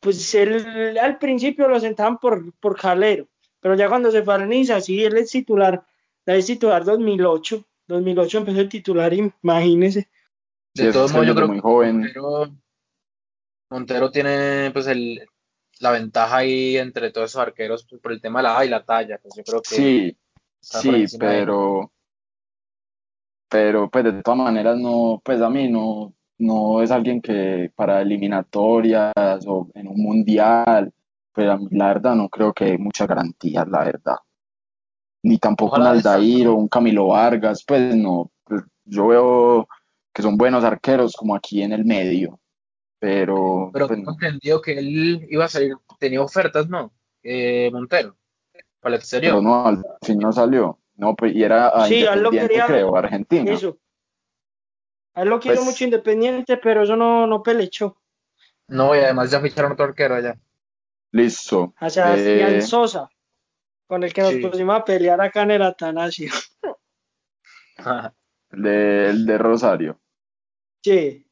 Pues él, al principio lo sentaban por, por Calero, pero ya cuando se fue a Niza, sí, él es titular, es titular 2008, 2008 empezó el titular, imagínese. De es todos modos, yo creo muy que joven. Montero, Montero tiene pues el, la ventaja ahí entre todos esos arqueros pues, por el tema de la edad y la talla. Pues yo creo que Sí, sí, de él. Pero, pues de todas maneras no, pues a mí no, no es alguien que para eliminatorias o en un mundial, pues a mí la verdad no creo que hay muchas garantías, la verdad. Ni tampoco Ojalá un Aldair o un Camilo Vargas, pues no, pues, yo veo que son buenos arqueros como aquí en el medio, pero, Pero pues, entendido que él iba a salir, tenía ofertas, ¿no? Eh, Montero, para el exterior. pero no, al fin no salió. No, pues, y era a Sí, a él lo Independiente, quería- creo, Argentina. Eso. A él lo quiso Pues- mucho Independiente, pero eso no, no pelechó. No, y además ya ficharon otro arquero allá. Listo. A Sebastián Eh, Sosa, con el que nos sí. pusimos a pelear acá en el Atanasio. el de, el de Rosario. Sí,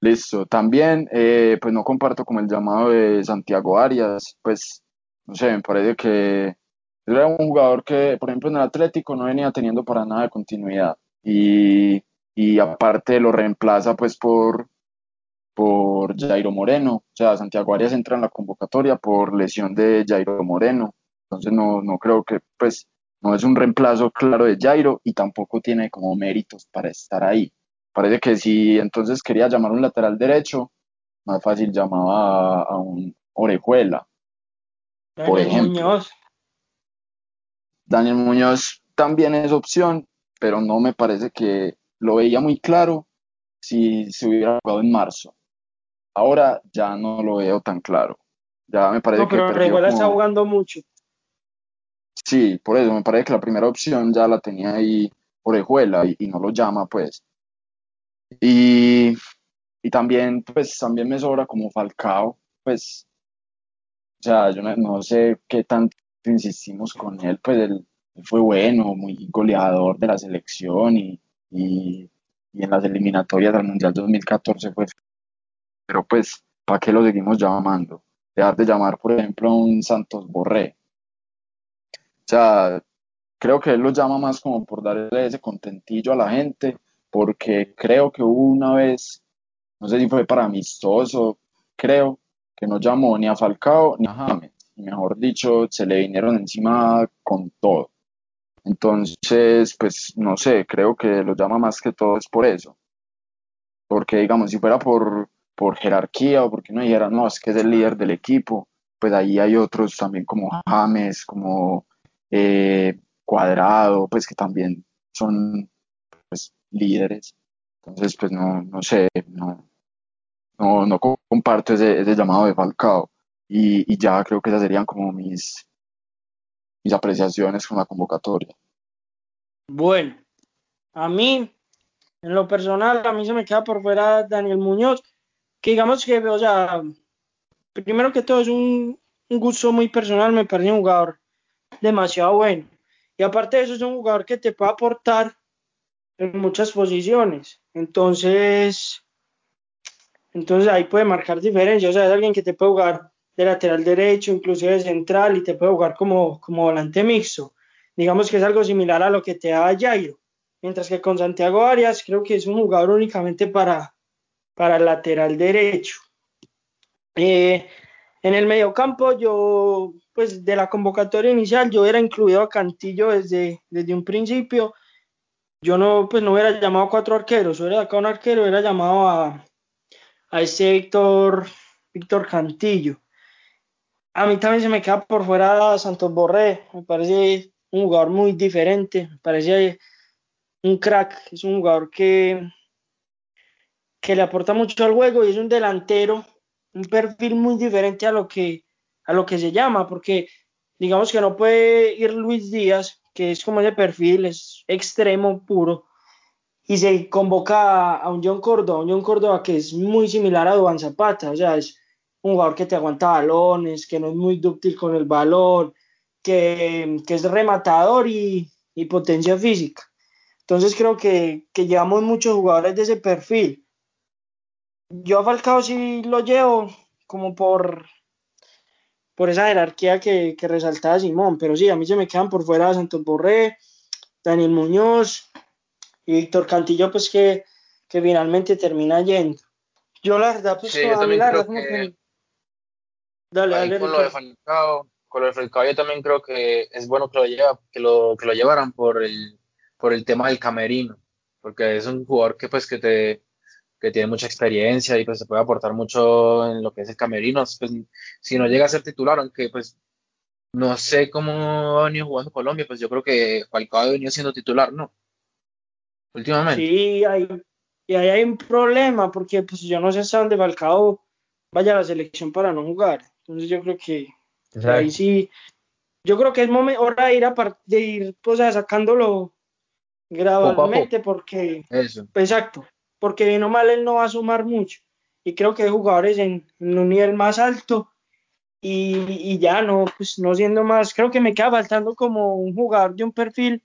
Listo. También, eh, pues no comparto como el llamado de Santiago Arias. Pues, no sé, me parece que era un jugador que, por ejemplo, en el Atlético no venía teniendo para nada de continuidad. Y, y aparte lo reemplaza pues por, por Jairo Moreno. O sea, Santiago Arias entra en la convocatoria por lesión de Jairo Moreno. Entonces no, no creo que, pues, no es un reemplazo claro de Jairo y tampoco tiene como méritos para estar ahí. Parece que si entonces quería llamar un lateral derecho, más fácil llamaba a, a un Orejuela. Por ejemplo. Muñoz. Daniel Muñoz también es opción, pero no me parece que lo veía muy claro si se hubiera jugado en marzo. Ahora ya no lo veo tan claro. Ya me parece No, que pero perdió Orejuela está jugando mucho. Sí, por eso me parece que la primera opción ya la tenía ahí Orejuela y, y no lo llama, pues. Y, y también, pues, también me sobra como Falcao, pues, o sea, yo no, no sé qué tanto insistimos con él, pues él, fue bueno, muy goleador de la selección y, y, y en las eliminatorias al Mundial 2014 fue, pero pues, ¿para qué lo seguimos llamando? Dejar de llamar, por ejemplo, a un Santos Borré. O sea, creo que él lo llama más como por darle ese contentillo a la gente, porque creo que hubo una vez, no sé si fue para amistoso, creo, que no llamó ni a Falcao ni a James, mejor dicho, se le vinieron encima con todo. Entonces, pues no sé, creo que lo llama más que todo es por eso. Porque, digamos, si fuera por, por jerarquía o porque uno dijera, no, es que es el líder del equipo, pues ahí hay otros también como James, como eh, Cuadrado, pues que también son pues, líderes. Entonces, pues no, no sé, no, no, no co- comparto ese, ese llamado de Falcao. Y, y ya creo que esas serían como mis, mis apreciaciones con la convocatoria. Bueno, a mí, en lo personal, a mí se me queda por fuera Daniel Muñoz, que digamos que, o sea, primero que todo es un, un gusto muy personal, me parece un jugador demasiado bueno. Y aparte de eso, es un jugador que te puede aportar en muchas posiciones. Entonces, entonces ahí puede marcar diferencia. O sea, es alguien que te puede jugar de lateral derecho, inclusive de central, y te puede jugar como, como volante mixto. Digamos que es algo similar a lo que te da Jairo. Mientras que con Santiago Arias creo que es un jugador únicamente para, para lateral derecho. Eh, en el mediocampo, yo, pues de la convocatoria inicial, yo era incluido a Cantillo desde, desde un principio. Yo no, pues no hubiera llamado a cuatro arqueros, hubiera sacado un arquero, hubiera llamado a, a este Víctor, Víctor Cantillo. A mí también se me queda por fuera Santos Borré, me parece un jugador muy diferente, me parece un crack, es un jugador que, que le aporta mucho al juego y es un delantero, un perfil muy diferente a lo que, a lo que se llama, porque digamos que no puede ir Luis Díaz, que es como ese perfil, es extremo puro, y se convoca a un John Córdoba, un John Córdoba que es muy similar a Duan Zapata, o sea, es un jugador que te aguanta balones, que no es muy dúctil con el balón, que, que es rematador y, y, potencia física. Entonces creo que, que, llevamos muchos jugadores de ese perfil. Yo a Falcao sí lo llevo como por, por esa jerarquía que, que resaltaba Simón, pero sí, a mí se me quedan por fuera Santos Borré, Daniel Muñoz y Víctor Cantillo, pues que, que finalmente termina yendo. Yo la verdad, pues sí, yo también la creo verdad, que, que... Dale, ahí dale, con lo de. Falcao, con lo de Falcao yo también creo que es bueno que lo, lleva, que lo, que lo llevaran por el, por el tema del camerino, porque es un jugador que pues que te que tiene mucha experiencia y pues se puede aportar mucho en lo que es el camerino, pues si no llega a ser titular, aunque pues no sé cómo ha venido jugando Colombia, pues yo creo que Falcao ha venido siendo titular, ¿no? Últimamente. Sí, hay, y ahí hay un problema, porque pues yo no sé hasta dónde Falcao vaya a la selección para no jugar. Entonces yo creo que, ahí sí, yo creo que es momen- hora de ir, a par- de ir pues, a sacándolo Poco a poco. gradualmente, porque, Eso. exacto, porque bien o mal él no va a sumar mucho. Y creo que hay jugadores en, en un nivel más alto y, y ya no, pues no siendo más, creo que me queda faltando como un jugador de un perfil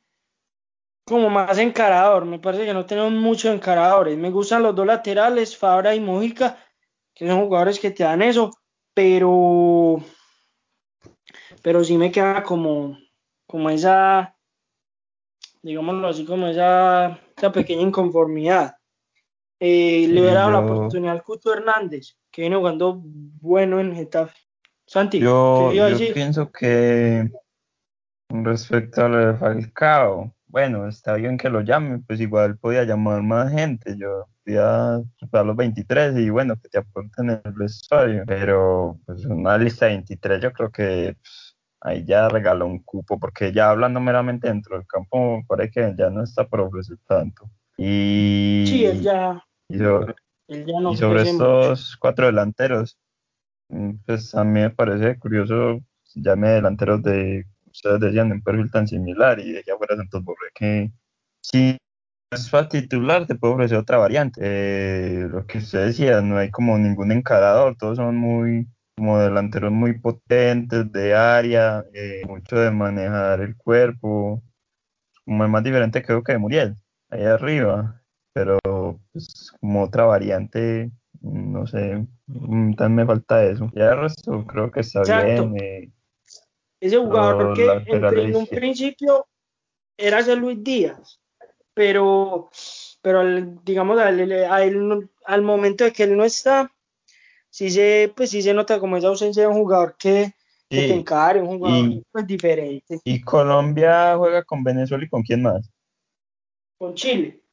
como más encarador. Me parece que no tenemos muchos encaradores. Me gustan los dos laterales, Fabra y Mojica, que son jugadores que te dan eso, pero, pero sí me queda como, como esa, digámoslo así, como esa, esa pequeña inconformidad. Eh, le hubiera dado la oportunidad al Cuto Hernández, que viene jugando bueno en Getafe. Santi, ¿qué yo, iba a yo decir? pienso que respecto a lo de Falcao, bueno, está bien que lo llame, pues igual podía llamar más gente, yo podía superar los 23 y bueno, que te apunten en el vestuario, pero pues una lista de 23 yo creo que pues, ahí ya regaló un cupo, porque ya hablando meramente dentro del campo, parece que ya no está ofrecer tanto. Sí, él Y, ya, y, sobre, él ya no y sobre estos cuatro delanteros, mm, pues a mí me parece curioso, ya me delanteros de, ustedes decían, de un perfil tan similar y dejé afuera Santos Borré que si no es para titular te puedo ofrecer otra variante. Eh, lo que usted decía, no hay como ningún encarador, todos son muy como delanteros muy potentes de área, eh, mucho de manejar el cuerpo, como el más diferente creo que de Muriel, ahí arriba, pero pues como otra variante, no sé, mm, también me falta eso. Ya el resto creo que está bien. Eh, Ese jugador que en, un principio era ese Luis Díaz, pero, pero al- digamos, al, a él no- al momento de que él no está, sí se, pues sí se nota como esa ausencia de un jugador que, que te sí, encare, un jugador y, pues diferente. y Colombia juega con Venezuela y con quién más. Con Chile,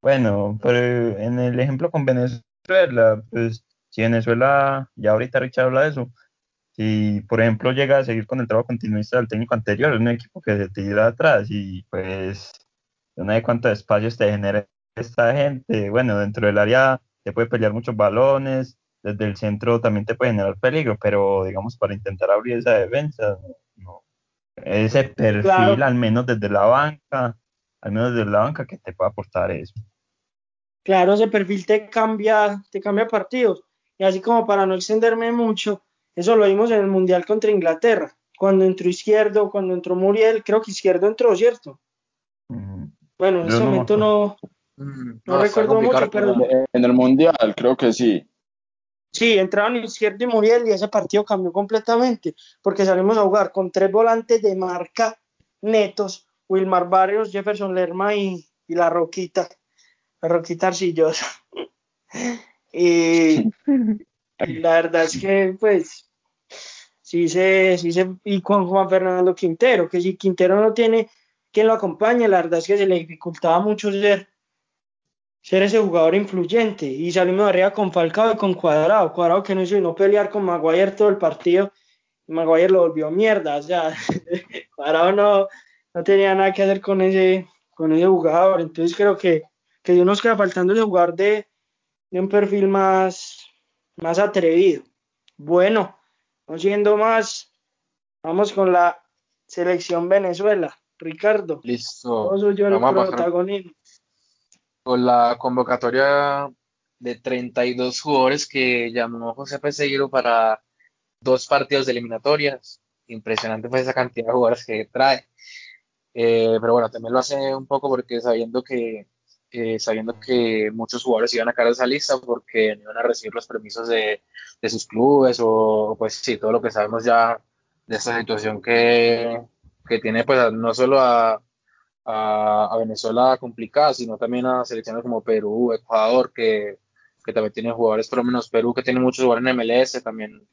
Bueno, pero en el ejemplo con Venezuela, pues si Venezuela, ya ahorita Richard habla de eso, si por ejemplo llega a seguir con el trabajo continuista del técnico anterior, es un equipo que se tira atrás y pues no sé cuántos espacios te genera esta gente, bueno, dentro del área te puede pelear muchos balones, desde el centro también te puede generar peligro, pero digamos para intentar abrir esa defensa, no, ese perfil claro, al menos desde la banca, al menos desde la banca que te pueda aportar eso. claro, ese perfil te cambia, te cambia partidos. Y así como para no extenderme mucho, eso lo vimos en el Mundial contra Inglaterra, cuando entró Izquierdo, cuando entró Muriel, creo que Izquierdo entró, ¿cierto? Bueno, en Yo ese no me momento no, Mm, no no, recuerdo mucho, pero. En el Mundial, creo que sí. Sí, entraron Izquierdo y Muriel y ese partido cambió completamente, porque salimos a jugar con tres volantes de marca netos, Wilmar Barrios, Jefferson Lerma y, y la Roquita, la Roquita Arcillosa. Y, y la verdad es que, pues, sí se, sí se, y con Juan Fernando Quintero, que si Quintero no tiene quien lo acompañe, la verdad es que se le dificultaba mucho ser, ser ese jugador influyente. Y salimos arriba con Falcao y con Cuadrado. Cuadrado que no hizo no pelear con Maguire todo el partido. Y Maguire lo volvió mierda. O sea, Cuadrado no, no tenía nada que hacer con ese, con ese jugador. Entonces creo que, que nos queda faltando ese jugador de, de un perfil más, más atrevido. Bueno, no siendo más, vamos con la selección Venezuela. Ricardo, Listo. soy yo el Vamos a pasar protagonismo. con la convocatoria de 32 jugadores que llamó José Peseiro para dos partidos de eliminatorias. Impresionante fue esa cantidad de jugadores que trae. Eh, pero bueno, también lo hace un poco porque sabiendo que eh, sabiendo que muchos jugadores iban a caer a esa lista porque no iban a recibir los permisos de, de sus clubes o pues sí, todo lo que sabemos ya de esta situación que, que tiene pues no solo a, a, Venezuela complicada, sino también a selecciones como Perú, Ecuador, que, que también tienen jugadores, por menos Perú, que tiene muchos jugadores en MLS, también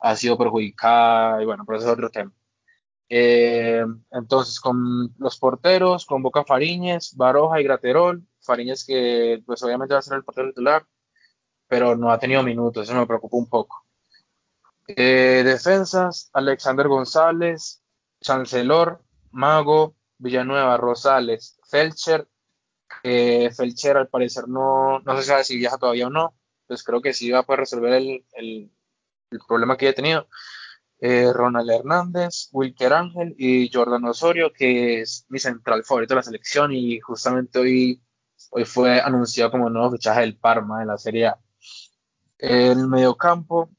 ha sido perjudicada, y bueno, pero ese es otro tema. Eh, entonces, con los porteros, convoca Fariñez, Baroja y Graterol. Fariñez que pues obviamente va a ser el portero titular, pero no ha tenido minutos, eso me preocupa un poco. Eh, defensas, Alexander González, Chancelor, Mago, Villanueva, Rosales, Felcher. Felcher al parecer no, no se sabe si viaja todavía o no, pues creo que sí va a poder resolver el, el, problema que haya tenido. Eh, Ronald Hernández, Wilker Ángel y Jordan Osorio, que es mi central favorito de la selección y justamente hoy, hoy fue anunciado como nuevo fichaje del Parma de la Serie A. El mediocampo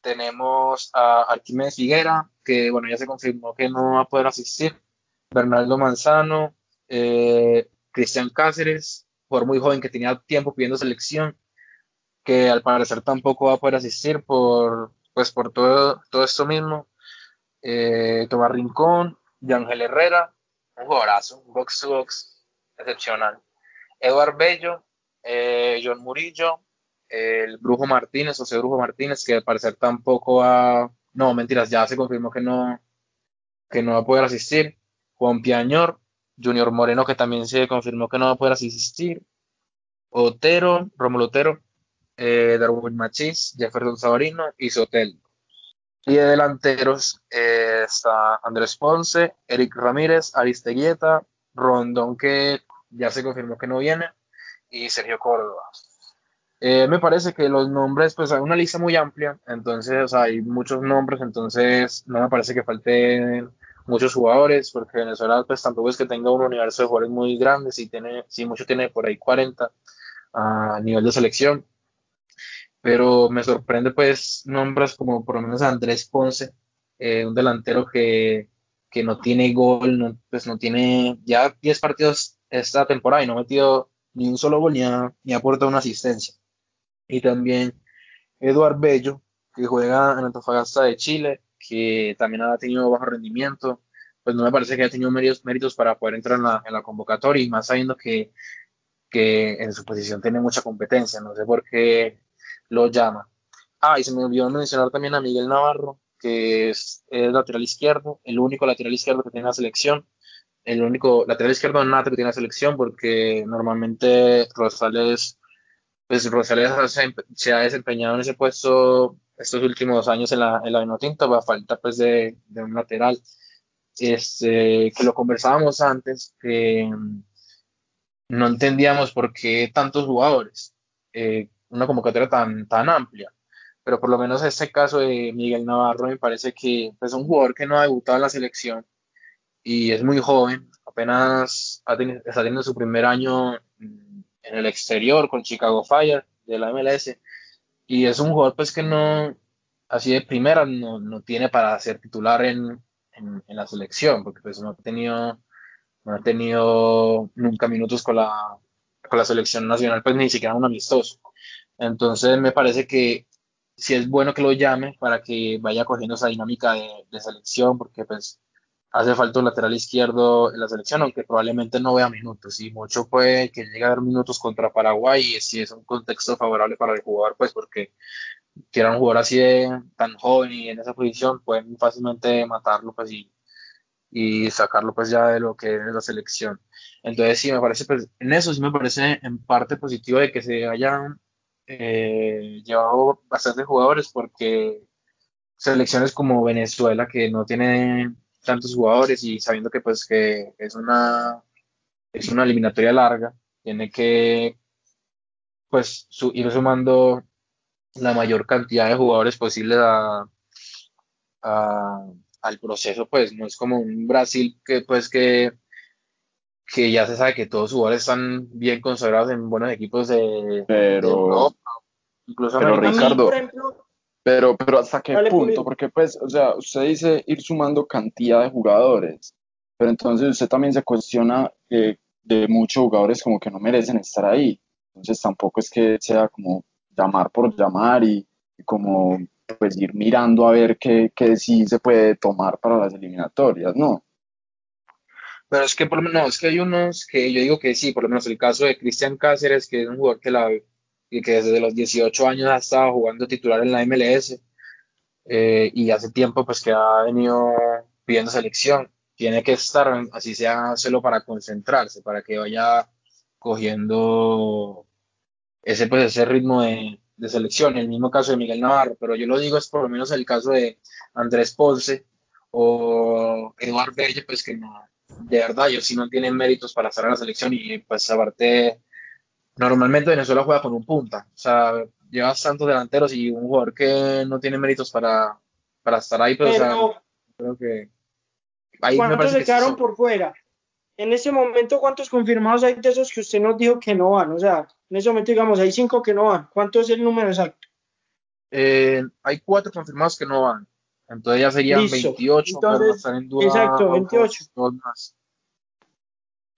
tenemos a Arquímedes Figuera, que bueno, ya se confirmó que no va a poder asistir. Bernardo Manzano, eh, Cristian Cáceres, por muy joven que tenía tiempo pidiendo selección, que al parecer tampoco va a poder asistir por, pues por todo, todo esto mismo. Eh, Tomás Rincón, Ángel Herrera, un jugadorazo, box to box excepcional. Eduard Bello, eh, John Murillo, el Brujo Martínez, José Brujo Martínez, que al parecer tampoco va, no, mentiras, ya se confirmó que no, que no va a poder asistir. Juan Piañor, Junior Moreno, que también se confirmó que no va a poder asistir. Otero, Romulo Otero, eh, Darwin Machís, Jefferson Sabarino y Sotel. Y de delanteros eh, está Andrés Ponce, Eric Ramírez, Aristeguieta, Rondón, que ya se confirmó que no viene, y Sergio Córdoba. Eh, me parece que los nombres, pues hay una lista muy amplia, entonces hay muchos nombres, entonces no me parece que falten muchos jugadores, porque Venezuela pues tampoco es que tenga un universo de jugadores muy grandes, y tiene, si mucho tiene por ahí 40 a nivel de selección, pero me sorprende pues nombres como por lo menos Andrés Ponce, eh, un delantero que, que, no tiene gol, no, pues no tiene ya 10 partidos esta temporada y no ha metido ni un solo gol ni ha, ni ha aportado una asistencia. Y también Eduard Bello, que juega en Antofagasta de Chile, que también ha tenido bajo rendimiento, pues no me parece que haya tenido méritos, para poder entrar en la, en convocatoria y más sabiendo que, que en su posición tiene mucha competencia, no sé por qué lo llama. Ah, y se me olvidó mencionar también a Miguel Navarro, que es, es lateral izquierdo, el único lateral izquierdo que tiene la selección, el único lateral izquierdo nato que tiene la selección, porque normalmente Rosales, pues Rosales se, ha desempeñado en ese puesto estos últimos años en la, en la Vinotinto, a falta pues de, de un lateral. Este, que lo conversábamos antes, que no entendíamos por qué tantos jugadores. Eh, una convocatoria tan, tan amplia. Pero por lo menos este caso de Miguel Navarro me parece que es pues, un jugador que no ha debutado en la selección y es muy joven, apenas está teniendo su primer año en el exterior con Chicago Fire de la MLS y es un jugador pues que no, así de primera, no, no tiene para ser titular en, en, en, la selección porque pues no ha tenido, no ha tenido nunca minutos con la, con la selección nacional, pues ni siquiera un amistoso. Entonces me parece que sí es bueno que lo llame para que vaya cogiendo esa dinámica de, de, selección, porque pues hace falta un lateral izquierdo en la selección, aunque probablemente no vea minutos, y mucho puede que llegue a ver minutos contra Paraguay, y si es un contexto favorable para el jugador, pues porque quiera un jugador así de tan joven y en esa posición, pueden fácilmente matarlo pues y, y sacarlo pues ya de lo que es la selección. Entonces sí, me parece, pues en eso sí me parece en parte positivo de que se vayan eh, llevado bastantes jugadores porque selecciones como Venezuela que no tiene tantos jugadores y sabiendo que pues que es una es una eliminatoria larga tiene que pues su, ir sumando la mayor cantidad de jugadores posibles a, a, al proceso, pues no es como un Brasil que pues que, que ya se sabe que todos sus jugadores están bien consagrados en buenos equipos de, Pero- de Europa, incluso pero Ricardo, por ejemplo, Pero, pero hasta qué Dale, punto, Julio. porque pues, o sea, usted dice ir sumando cantidad de jugadores, pero entonces usted también se cuestiona que de muchos jugadores como que no merecen estar ahí. Entonces tampoco es que sea como llamar por llamar y, y como pues ir mirando a ver qué, qué sí se puede tomar para las eliminatorias, ¿no? Pero es que por lo menos, no, es que hay unos que yo digo que sí, por lo menos el caso de Cristian Cáceres, que es un jugador que, la, y que desde los 18 años ha estado jugando titular en la MLS eh, y hace tiempo pues que ha venido pidiendo selección. Tiene que estar, así sea solo para concentrarse, para que vaya cogiendo ese, pues, ese ritmo de, de selección. El mismo caso de Miguel Navarro, pero yo lo digo es por lo menos el caso de Andrés Ponce o Eduard Belle, pues que no, de verdad, ellos sí no tienen méritos para estar en la selección y pues aparte, normalmente Venezuela juega con un punta, o sea, llevas tantos delanteros y un jugador que no tiene méritos para, para estar ahí, pero, o sea, pero creo que ahí ¿cuántos se quedaron por fuera? En ese momento, ¿cuántos confirmados hay de esos que usted nos dijo que no van? O sea, en ese momento, digamos, hay cinco que no van. ¿Cuánto es el número exacto? Eh, hay cuatro confirmados que no van, entonces ya serían Listo. 28, pero Entonces, están en duda exacto, otros 28. dos más.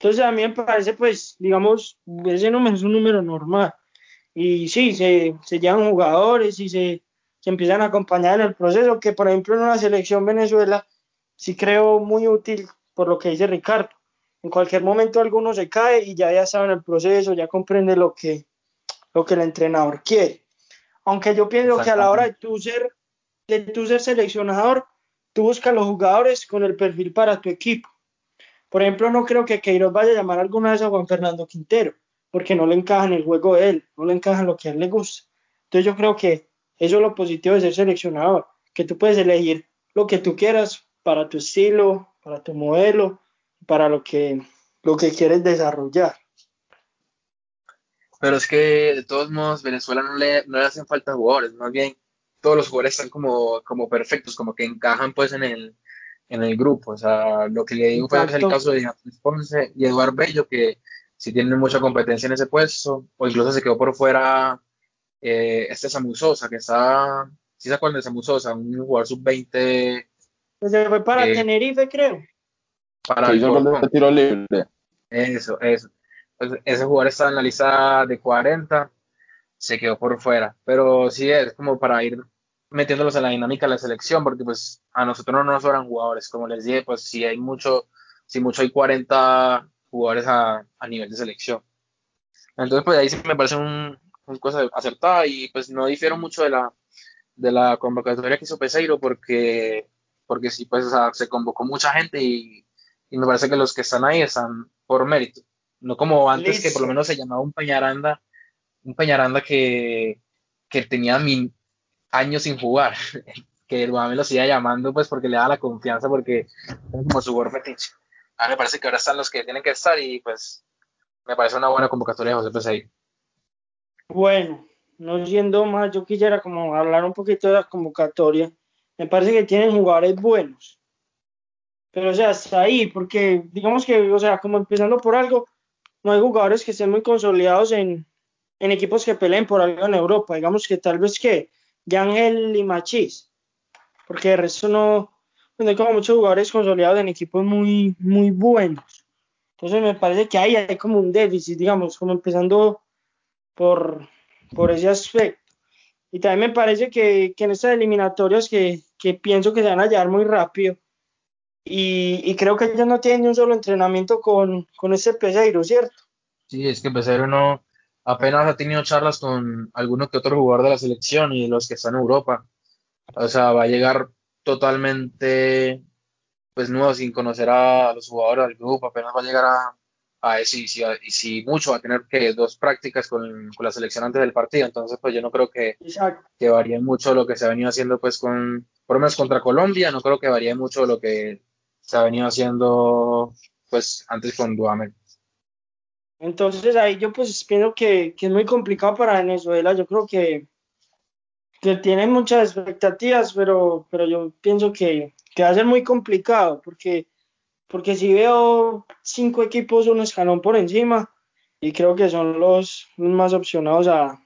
Entonces, a mí me parece, pues, digamos, ese número es un número normal. Y sí, se, se llevan jugadores y se, se empiezan a acompañar en el proceso, que por ejemplo en una selección Venezuela sí creo muy útil por lo que dice Ricardo. En cualquier momento alguno se cae y ya ya sabe en el proceso, ya comprende lo que, lo que el entrenador quiere. Aunque yo pienso que a la hora de tú ser, de tú ser seleccionador, tú buscas los jugadores con el perfil para tu equipo. Por ejemplo, no creo que Queiroz vaya a llamar alguna vez a Juan Fernando Quintero, porque no le encaja en el juego de él, no le encaja en lo que a él le gusta. Entonces yo creo que eso es lo positivo de ser seleccionador, que tú puedes elegir lo que tú quieras para tu estilo, para tu modelo, para lo que, lo que quieres desarrollar. Pero es que de todos modos Venezuela no le, no le hacen falta jugadores, más bien todos los jugadores están como, como perfectos, como que encajan pues en el, en el grupo. O sea, lo que le digo es el caso de Ponce y Eduard Bello, que sí tienen mucha competencia en ese puesto, o incluso se quedó por fuera eh, este Samu Sosa, que está, ¿sí se acuerdan de Samu Sosa? Un jugador sub-20 Pues se fue para Eh, Tenerife, creo. para Que el tiro libre. Eso, eso. Pues ese jugador está en la lista de 40, se quedó por fuera. Pero sí es como para ir metiéndolos en la dinámica de la selección, porque pues a nosotros no nos sobran jugadores. Como les dije, pues si hay mucho, si mucho hay 40 jugadores a, a nivel de selección. Entonces, pues ahí sí me parece un, una cosa acertada y pues no difiero mucho de la, de la convocatoria que hizo Peseiro porque, porque sí, pues o sea, se convocó mucha gente y, y me parece que los que están ahí están por mérito. No como antes que por lo Listo. menos se llamaba un Peñaranda, un Peñaranda que, que tenía min- años sin jugar, que el Guamé lo siga llamando pues porque le da la confianza porque es como su jugador fetiche. A mí me parece que ahora están los que tienen que estar y pues me parece una buena convocatoria de José Peseiro. Bueno, no siendo más, yo quisiera como hablar un poquito de la convocatoria. Me parece que tienen jugadores buenos. Pero, o sea, hasta ahí, porque digamos que, o sea, como empezando por algo, no hay jugadores que estén muy consolidados en, en equipos que peleen por algo en Europa. Digamos que tal vez que Yangel y Machís, porque de resto no, no hay como muchos jugadores consolidados en equipos muy, muy buenos. Entonces me parece que ahí hay como un déficit, digamos, como empezando por, por ese aspecto. Y también me parece que, que en estas eliminatorias que, que pienso que se van a llevar muy rápido, y, y creo que ellos no tienen ni un solo entrenamiento con, con ese Peseiro, ¿cierto? Sí, es que Peseiro no apenas ha tenido charlas con alguno que otro jugador de la selección y los que están en Europa. O sea, va a llegar totalmente pues nuevo sin conocer a los jugadores del grupo, apenas va a llegar a, a eso y si, y si mucho va a tener que dos prácticas con, con la selección antes del partido. Entonces, pues yo no creo que, que varíe mucho lo que se ha venido haciendo pues con, por lo menos contra Colombia, no creo que varíe mucho lo que se ha venido haciendo pues antes con Duhamel. Entonces ahí yo pues pienso que, que es muy complicado para Venezuela. Yo creo que, que tienen muchas expectativas, pero, pero yo pienso que, que va a ser muy complicado, porque, porque si veo cinco equipos un escalón por encima, y creo que son los, los más opcionados a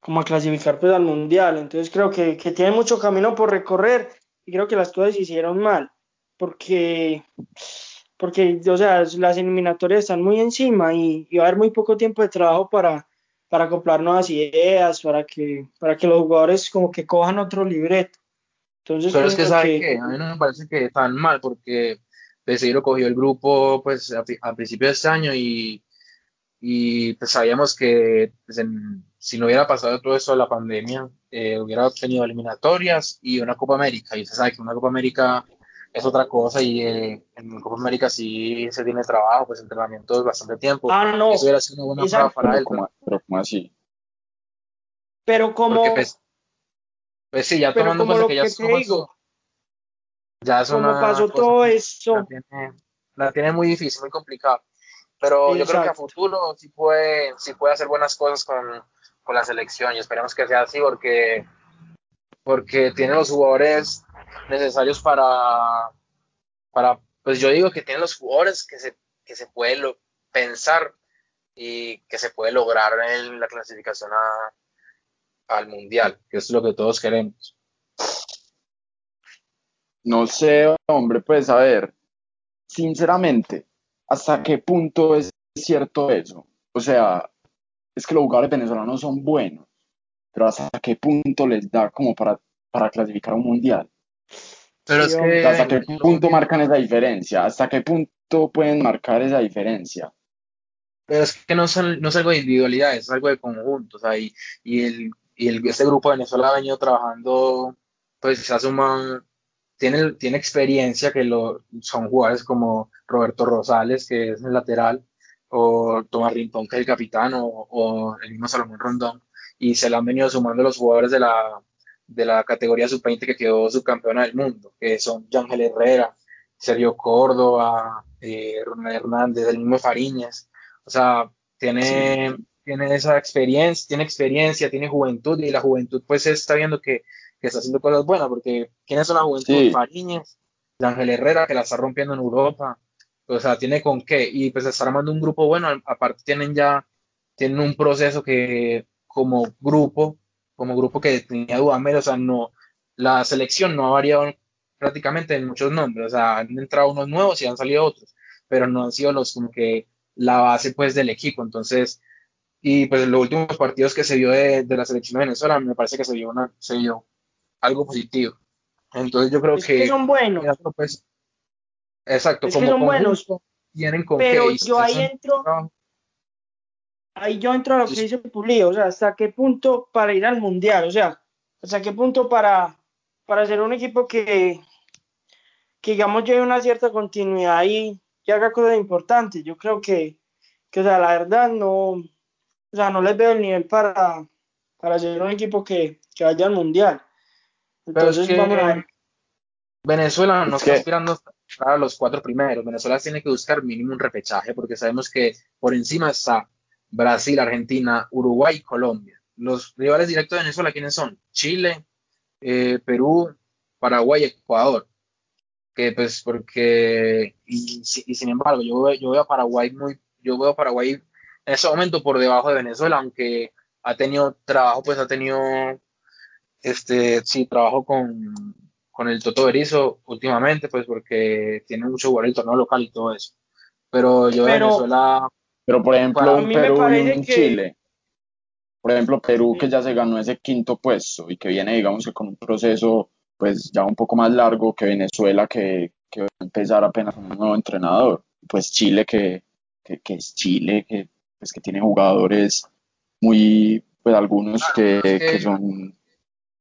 como a clasificar pues al mundial. Entonces creo que, que tiene mucho camino por recorrer y creo que las cosas se hicieron mal, porque porque o sea, las eliminatorias están muy encima y, y va a haber muy poco tiempo de trabajo para, para acoplar nuevas ideas, para que, para que los jugadores como que cojan otro libreto. Entonces, Pero es que, ¿sabe qué? A mí no me parece que tan mal, porque Peseiro cogió el grupo pues a, a principios de este año y, y pues sabíamos que pues, en- si no hubiera pasado todo eso de la pandemia, eh, hubiera tenido eliminatorias y una Copa América. Y usted sabe que una Copa América es otra cosa y eh, en Copa América sí se tiene trabajo, pues entrenamientos bastante tiempo. Ah, no, Eso hubiera sido una buena prueba exacto. para Pero él, como, pero como así. pero como, porque pues, pues sí, ya tomando en como cuenta lo que ya que te digo, ya es como una pasó cosa todo la eso, tiene, la tiene muy difícil, muy complicada. Pero yo creo que a futuro sí puede, sí puede hacer buenas cosas con, con la selección y esperemos que sea así porque, porque tiene los jugadores necesarios para, para, pues yo digo que tiene los jugadores que se, que se puede pensar y que se puede lograr en la clasificación al mundial, que es lo que todos queremos. No sé, hombre, pues a ver, sinceramente, ¿hasta qué punto es cierto eso? O sea, es que los jugadores venezolanos son buenos, pero ¿hasta qué punto les da como para, para clasificar a un mundial? Pero Sí, es sea, ¿Hasta que qué punto marcan esa diferencia? ¿Hasta qué punto pueden marcar esa diferencia? Pero es que no, son, no es algo de individualidades, es algo de conjunto. O sea, y, y, el, y el, este grupo de Venezuela ha venido trabajando, pues se suma, tiene, tiene experiencia que lo, son jugadores como Roberto Rosales, que es el lateral, o Tomás Rincón, que es el capitán, o, o el mismo Salomón Rondón, y se le han venido sumando los jugadores de la, de la categoría sub-20 que quedó subcampeona del mundo, que son Yángel Herrera, Sergio Córdoba, eh, Ronald Hernández, el mismo Fariñas. O sea, tiene, Sí. tiene esa experiencia, tiene experiencia, tiene juventud y la juventud pues está viendo que, que está haciendo cosas buenas porque ¿quiénes son la juventud? Sí. Fariñas, Ángel Herrera que la está rompiendo en Europa, o sea, tiene con qué y pues está armando un grupo bueno, aparte tienen ya, tienen un proceso que como grupo, como grupo que tenía Dudamel, o sea, no, la selección no ha variado prácticamente en muchos nombres, o sea, han entrado unos nuevos y han salido otros, pero no han sido los como que la base pues del equipo. Entonces, y pues los últimos partidos que se vio de, de la selección de Venezuela, me parece que se vio, una, se vio algo positivo. Entonces yo creo es que que, son buenos, pues, exacto, es que como son buenos, tienen con pero yo ahí entro. Ahí yo entro a lo que dice Pulido, o sea, hasta qué punto para ir al mundial, o sea, hasta qué punto para, para ser un equipo que, que digamos lleve una cierta continuidad y que haga cosas importantes. Yo creo que, que o sea, la verdad no, o sea, no les veo el nivel para, para ser un equipo que, que vaya al mundial. Pero es Entonces que vamos a ver. Venezuela no Es está que- aspirando a los cuatro primeros. Venezuela tiene que buscar mínimo un repechaje porque sabemos que por encima está Brasil, Argentina, Uruguay y Colombia. Los rivales directos de Venezuela, ¿quiénes son? Chile, eh, Perú, Paraguay y Ecuador. Que pues porque, y, si- y sin embargo, yo veo, yo veo a Paraguay muy, yo veo a Paraguay en ese momento por debajo de Venezuela, aunque ha tenido trabajo, pues ha tenido este, sí, trabajo con, con el Toto Berizzo últimamente, pues porque tiene mucho jugador el torneo local y todo eso. Pero yo de Pero- Venezuela, Pero por ejemplo, Para A un Perú y un que- Chile. Por ejemplo, Perú que ya se ganó ese quinto puesto y que viene, digamos que con un proceso pues ya un poco más largo que Venezuela que, que va a empezar apenas con un nuevo entrenador. Pues Chile que, que, que es Chile, que, pues, que tiene jugadores muy, pues algunos Claro, que, que- que son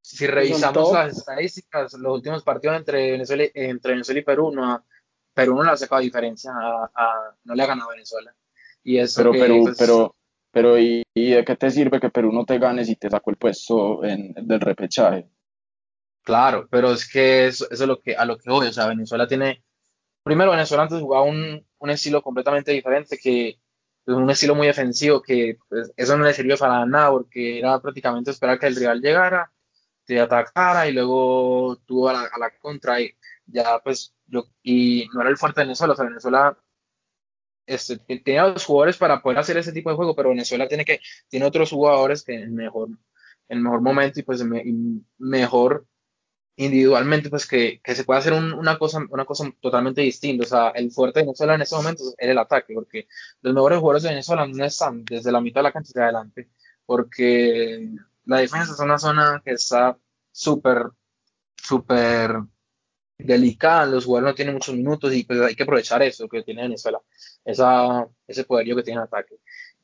si revisamos las estadísticas, los últimos partidos entre Venezuela, y- entre Venezuela y Perú, no, Perú no le ha sacado diferencia, a, a- no le ha ganado a Venezuela. Y eso Pero que, Perú, pues, pero, pero ¿y, y de qué te sirve que Perú no te gane si te sacó el puesto en, del repechaje? Claro, pero es que eso, eso es lo que, a lo que voy. O sea, Venezuela tiene. Primero, Venezuela antes jugaba un, un estilo completamente diferente, que pues, un estilo muy defensivo, que pues, eso no le sirvió para nada, porque era prácticamente esperar que el rival llegara te atacara y luego tuvo a la, a la contra y ya pues yo, y no era el fuerte de Venezuela, o sea, Venezuela este, tenía los jugadores para poder hacer ese tipo de juego, pero Venezuela tiene que, tiene otros jugadores que en mejor, en mejor momento y pues mejor individualmente, pues que, que se puede hacer una, cosa, una cosa totalmente distinta. O sea, el fuerte de Venezuela en ese momento era el ataque, porque los mejores jugadores de Venezuela no están desde la mitad de la cancha hacia adelante, porque la defensa es una zona que está súper, súper delicada, los jugadores no tienen muchos minutos y pues hay que aprovechar eso que tiene Venezuela, esa, ese poderío que tiene en ataque.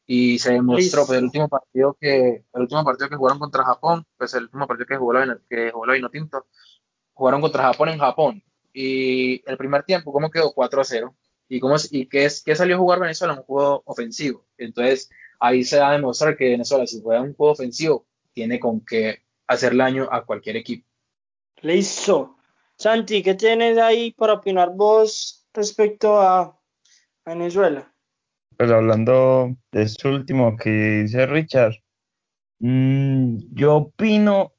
Y se demostró, pues el último partido que, el último partido que jugaron contra Japón, pues el último partido que jugó la, que jugó la Vinotinto, jugaron contra Japón en Japón. Y el primer tiempo, ¿cómo quedó? 4 a 0. ¿Y, cómo, y qué, es, qué salió a jugar Venezuela? Un juego ofensivo. Entonces, ahí se va a demostrar que Venezuela, si juega un juego ofensivo, tiene con qué hacer daño a cualquier equipo. Listo. Santi, ¿qué tienes ahí para opinar vos respecto a Venezuela? Pues hablando de este último que dice Richard, mmm, yo opino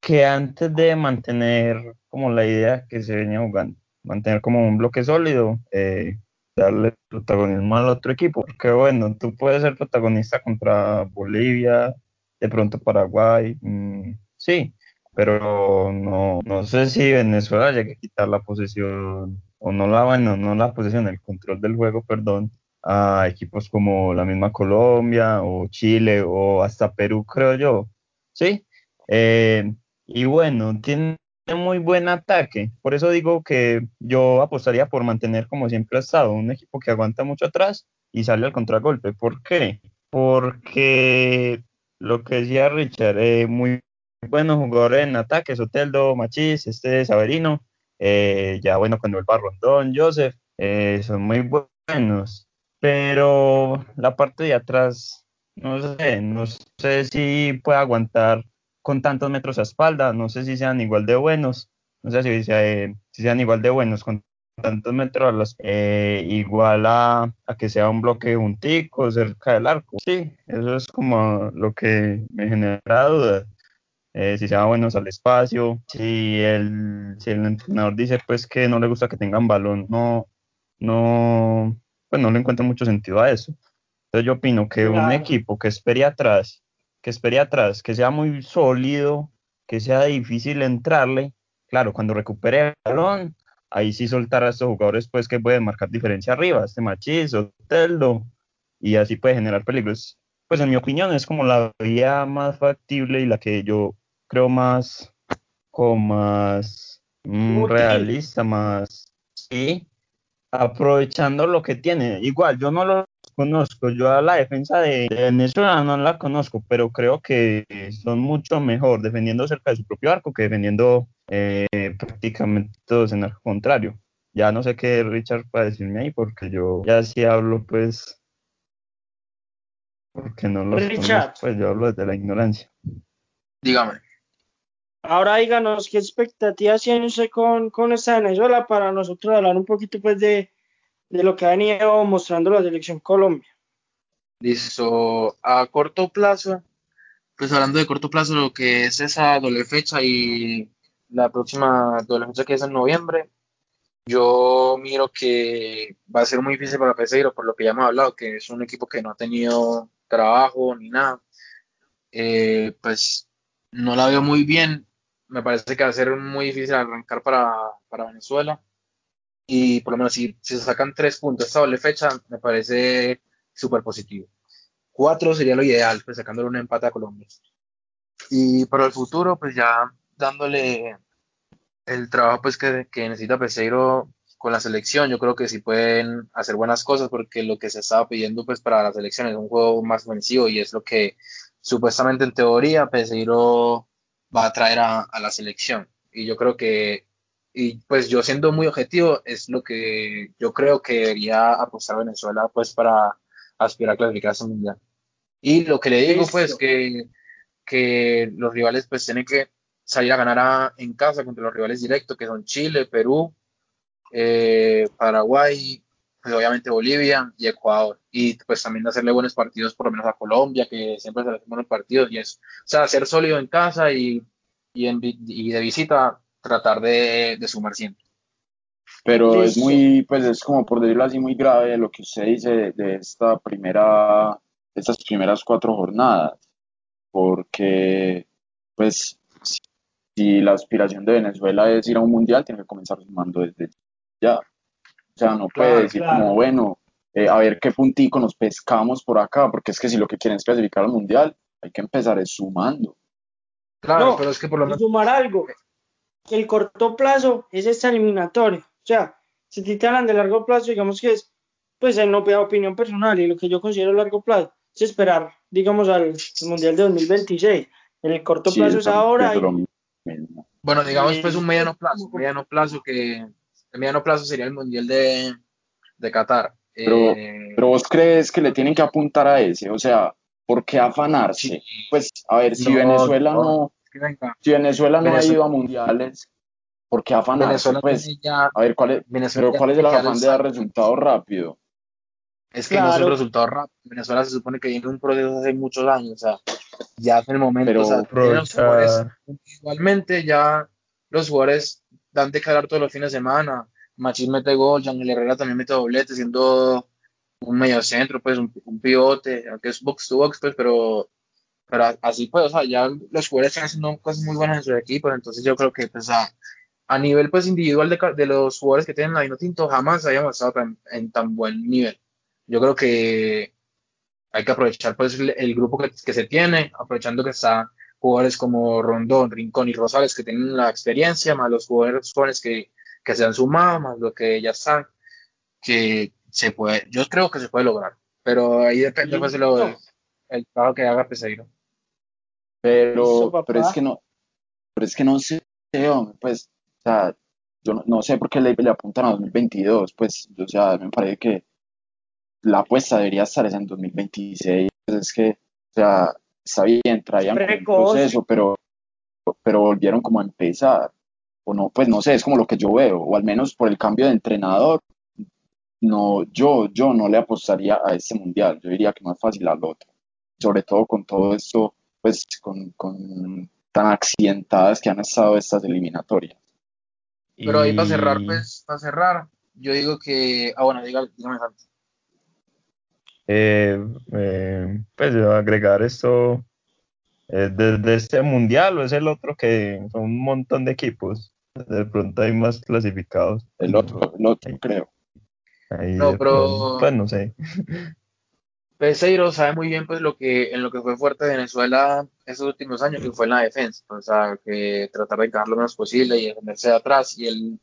que antes de mantener como la idea que se venía jugando, mantener como un bloque sólido, eh, darle protagonismo al otro equipo, porque bueno, tú puedes ser protagonista contra Bolivia, de pronto Paraguay, mmm, sí, pero no, no sé si Venezuela llegue a quitar la posesión, o no la, bueno, no la posesión, el control del juego, perdón, a equipos como la misma Colombia o Chile o hasta Perú, creo yo, ¿sí? Eh, y bueno, tiene muy buen ataque, por eso digo que yo apostaría por mantener como siempre ha estado, un equipo que aguanta mucho atrás y sale al contragolpe. ¿Por qué? Porque lo que decía Richard, eh, muy buenos jugadores en ataque, Soteldo, Machís, este Saberino, eh, ya bueno, cuando el Rondón, Joseph, eh, son muy buenos, pero la parte de atrás, no sé, no sé si puede aguantar con tantos metros a espalda, no sé si sean igual de buenos, no sé si, eh, sean igual de buenos con tantos metros, eh, igual a, a, que sea un bloque juntico cerca del arco. Sí, eso es como lo que me genera dudas. Eh, si sea buenos al espacio, si el, si el entrenador dice pues que no le gusta que tengan balón, no, no, pues no le encuentra mucho sentido a eso. Entonces yo opino que un equipo que espere atrás, que espere atrás, que sea muy sólido, que sea difícil entrarle, claro, cuando recupere el balón, ahí sí soltar a estos jugadores pues que pueden marcar diferencia arriba, este Machis o Teldo, y así puede generar peligros. Pues en mi opinión es como la vía más factible y la que yo creo más, como más mm, realista, más, sí, aprovechando lo que tiene. Igual, yo no lo conozco, yo a la defensa de, Venezuela no la conozco, pero creo que son mucho mejor defendiendo cerca de su propio arco que defendiendo eh, prácticamente todos en arco contrario. Ya no sé qué Richard puede decirme ahí, porque yo ya sí hablo, pues, porque no lo conozco, pues yo hablo desde la ignorancia. Dígame. Ahora díganos qué expectativas tiene con, con esta Venezuela para nosotros hablar un poquito pues de, de lo que ha venido mostrando la selección Colombia. Listo, a corto plazo, pues hablando de corto plazo, lo que es esa doble fecha y la próxima doble fecha que es en noviembre, yo miro que va a ser muy difícil para Peseiro, por lo que ya hemos hablado, que es un equipo que no ha tenido trabajo ni nada. Eh, pues no la veo muy bien me parece que va a ser muy difícil arrancar para, para Venezuela. Y por lo menos si, si, se sacan tres puntos esta doble fecha, me parece súper positivo. Cuatro sería lo ideal, pues sacándole un empate a Colombia. Y para el futuro, pues ya dándole el trabajo pues que, que necesita Peseiro con la selección, yo creo que sí pueden hacer buenas cosas porque lo que se estaba pidiendo pues para la selección es un juego más ofensivo y es lo que supuestamente en teoría Peseiro va a traer a, la selección. Y yo creo que, y pues yo siendo muy objetivo, es lo que yo creo que debería apostar Venezuela pues para aspirar a clasificar a mundial. Y lo que le digo pues que, que los rivales pues tienen que salir a ganar en casa contra los rivales directos que son Chile, Perú, eh, Paraguay, pues obviamente Bolivia y Ecuador. Y pues también hacerle buenos partidos por lo menos a Colombia, que siempre se le hacen buenos partidos y eso. O sea, ser sólido en casa y y, en, y de visita tratar de, de sumar siempre. Pero es muy, pues es como por decirlo así, muy grave lo que usted dice de, de esta primera, de estas primeras cuatro jornadas, porque pues si la aspiración de Venezuela es ir a un mundial, tiene que comenzar sumando desde ya. O sea, no puede Claro, decir claro. como, bueno, eh, a ver qué puntico nos pescamos por acá, porque es que si lo que quieren es clasificar al mundial, hay que empezar es sumando. Claro, No, pero es que por lo menos sumar algo, el corto plazo es esta eliminatoria. O sea, si te hablan de largo plazo, digamos que es, pues en opinión opinión personal y lo que yo considero largo plazo, es esperar, digamos, al Mundial de 2026. En el corto Sí, plazo es ahora y. Bueno, digamos pues un mediano plazo, un mediano plazo que el mediano plazo sería el Mundial de, de Qatar. Pero, Eh, pero vos crees que le tienen que apuntar a ese, o sea, ¿por qué afanarse? sí, Pues, a ver, si no, Venezuela no, si Venezuela no ha ido a mundiales, ¿por qué afanarse? Venezuela Pues, ya, a ver, ¿cuál es, Venezuela pero cuál es el afán de dar salto. resultado rápido? Es que no es un resultado rápido. Venezuela se supone que viene un proceso hace muchos años, o sea, ya en el momento, Pero o sea, los jugadores individualmente, ya los jugadores dan de calar todos los fines de semana. Machín mete gol, Yangel Herrera también mete doblete, siendo un medio centro, pues un, pivote, aunque es box to box, pues, pero, pero así pues, o sea, ya los jugadores están haciendo cosas muy buenas en sus equipos, entonces yo creo que pues a, a nivel pues individual de, los jugadores que tienen la Vino Tinto jamás habíamos estado en tan buen nivel. Yo creo que hay que aprovechar pues el, el grupo que, que se tiene, aprovechando que está jugadores como Rondón, Rincón y Rosales que tienen la experiencia, más los jugadores jóvenes que, que se han sumado, más lo que ya están, que se puede, yo creo que se puede lograr, pero ahí depende pues lo- el trabajo que haga Peseiro. Pero, pero es que no, pero es que no sé, pues, o sea, yo no, no sé por qué le, le apuntan a 2022, pues, o sea, me parece que la apuesta debería estar es en 2026, pues es que, o sea, está bien, traían un proceso, pero, pero volvieron como a empezar, o no, pues no sé, es como lo que yo veo, o al menos por el cambio de entrenador, no, yo, yo no le apostaría a este mundial, yo diría que más fácil al otro, sobre todo con todo esto, pues, con, con tan accidentadas que han estado estas eliminatorias. Pero ahí para cerrar, pues, para cerrar, yo digo que, ah bueno, diga, dígame Santi. Eh, eh, pues agregar esto eh, desde este mundial o es el otro que son un montón de equipos. De pronto hay más clasificados. El otro, el otro, creo. Ahí No, pero- pronto, pues no sé. Peseiro sabe muy bien pues lo que en lo que fue fuerte Venezuela esos últimos años, que fue en la defensa, o sea, que tratar de encajar lo menos posible y defenderse de atrás, y él,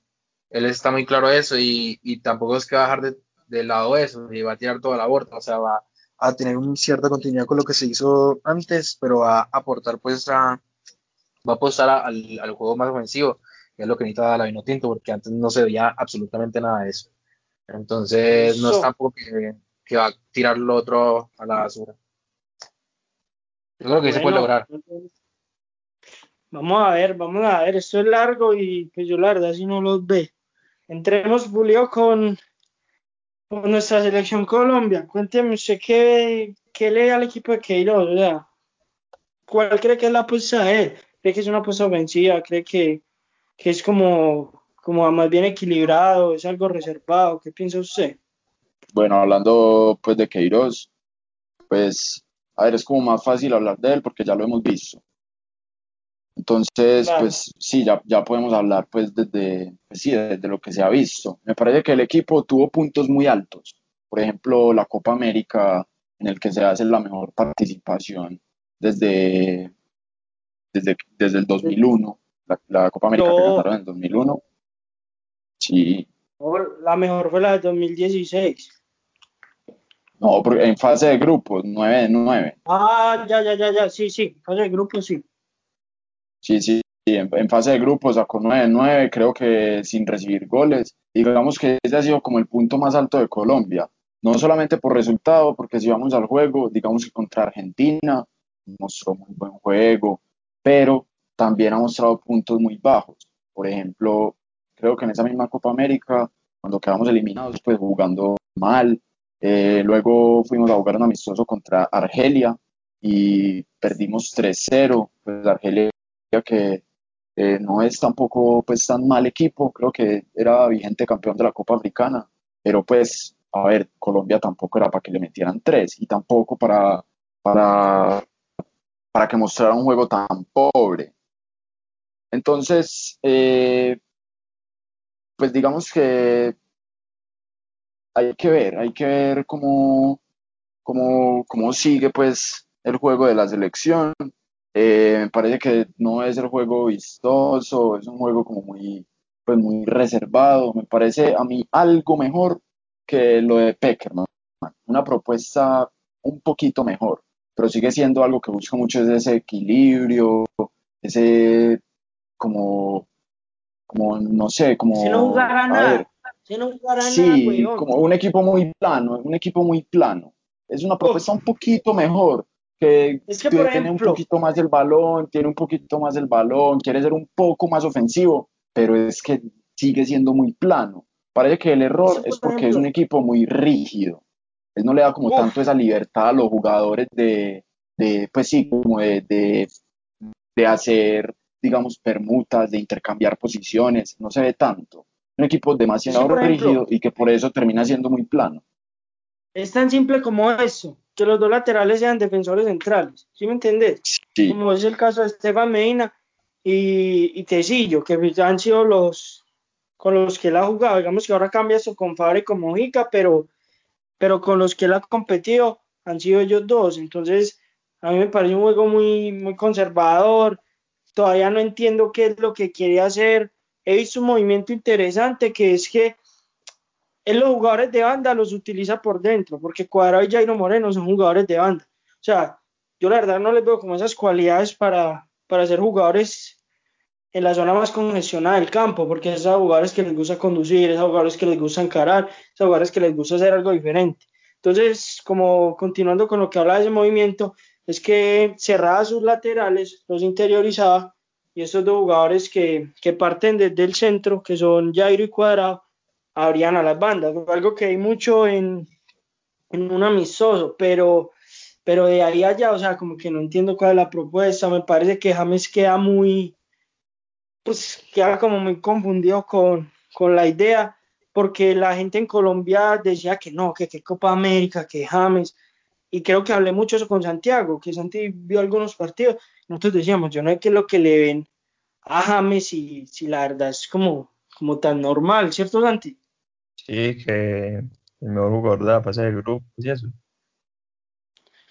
él está muy claro de eso, y, y tampoco es que va a dejar de, de lado eso, y va a tirar toda la borda, o sea, va a tener una cierta continuidad con lo que se hizo antes, pero va a aportar pues a, va a apostar a- al, al juego más ofensivo, que es lo que necesita la Vinotinto, porque antes no se veía absolutamente nada de eso. Entonces, no es tampoco que, que va a tirar lo otro a la basura. Yo creo que sí se puede Bueno, lograr. Vamos a ver, vamos a ver. Esto es largo y pues yo la verdad si no los ve. Entremos, Julio, con, con nuestra selección Colombia. Cuénteme usted qué, qué lee al equipo de Queiroz, o sea, ¿cuál cree que es la apuesta de él? ¿Cree que es una apuesta ofensiva? ¿Cree que, que es como, como más bien equilibrado? ¿Es algo reservado? ¿Qué piensa usted? Bueno, hablando pues de Queiroz, pues, a ver, es como más fácil hablar de él porque ya lo hemos visto. Entonces, Claro. pues sí, ya, ya podemos hablar pues desde, pues, sí, desde lo que se ha visto. Me parece que el equipo tuvo puntos muy altos. Por ejemplo, la Copa América, en el que se hace la mejor participación desde, desde, desde el 2001, la, la Copa América que No. ganaron en el 2001. Sí, la mejor fue la de 2016. no, porque en fase de grupos, 9 de 9. Ah, ya, ya, ya, ya, sí, sí, fase de grupo sí. Sí, sí, en, en fase de grupos sacó 9 de 9, creo que sin recibir goles. Digamos que ese ha sido como el punto más alto de Colombia. No solamente por resultado, porque si vamos al juego, digamos que contra Argentina mostró muy buen juego, pero también ha mostrado puntos muy bajos. Por ejemplo, creo que en esa misma Copa América, cuando quedamos eliminados, pues jugando mal. Eh, luego fuimos a jugar un amistoso contra Argelia y perdimos 3-0. Pues Argelia que eh, no es tampoco pues tan mal equipo, creo que era vigente campeón de la Copa Africana, pero pues, a ver, Colombia tampoco era para que le metieran tres y tampoco para, para, para que mostrara un juego tan pobre. Entonces, eh, pues digamos que hay que ver, hay que ver cómo, cómo, cómo sigue pues el juego de la selección. Eh, me parece que no es el juego vistoso, es un juego como muy, pues muy reservado. Me parece a mí algo mejor que lo de Peckerman. Una propuesta un poquito mejor, pero sigue siendo algo que busca mucho ese equilibrio, ese como, como no sé, como... Si no nada, si no jugara sí, como un equipo muy plano, un equipo muy plano. Es una propuesta un poquito mejor que, tiene un poquito más el balón, tiene un poquito más el balón, quiere ser un poco más ofensivo, pero es que sigue siendo muy plano. Parece que el error es porque es un equipo muy rígido. Él no le da como tanto esa libertad a los jugadores de, de pues sí, como de, de, de, hacer, digamos, permutas, de intercambiar posiciones. No se ve tanto. Un equipo demasiado rígido y que por eso termina siendo muy plano. Es tan simple como eso que los dos laterales sean defensores centrales, ¿sí me entendés? Como es el caso de Esteban Medina y, y Tecillo, que han sido los con los que él ha jugado, digamos que ahora cambia Fabre y con Mojica, pero, pero con los que él ha competido han sido ellos dos, entonces a mí me parece un juego muy, muy conservador, todavía no entiendo qué es lo que quiere hacer, he visto un movimiento interesante que es que él los jugadores de banda los utiliza por dentro, porque Cuadrado y Jairo Moreno son jugadores de banda. O sea, yo la verdad no les veo como esas cualidades para, para ser jugadores en la zona más congestionada del campo, porque esos jugadores que les gusta conducir, esos jugadores que les gusta encarar, esos jugadores que les gusta hacer algo diferente. Entonces, como continuando con lo que habla de ese movimiento, es que cerraba sus laterales, los interiorizaba, y estos dos jugadores que, que parten desde el centro, que son Jairo y Cuadrado, abrían a las bandas, algo que hay mucho en, en un amistoso, pero, pero de ahí allá, o sea, como que no entiendo cuál es la propuesta, me parece que James queda muy, pues queda como muy confundido con, con la idea, porque la gente en Colombia decía que no, que, que Copa América, que James, y creo que hablé mucho eso con Santiago, que Santi vio algunos partidos, nosotros decíamos, yo no sé qué es lo que le ven a James y si la verdad es como, como tan normal, ¿cierto Santi? Sí, que el mejor jugador de la fase de grupo y eso.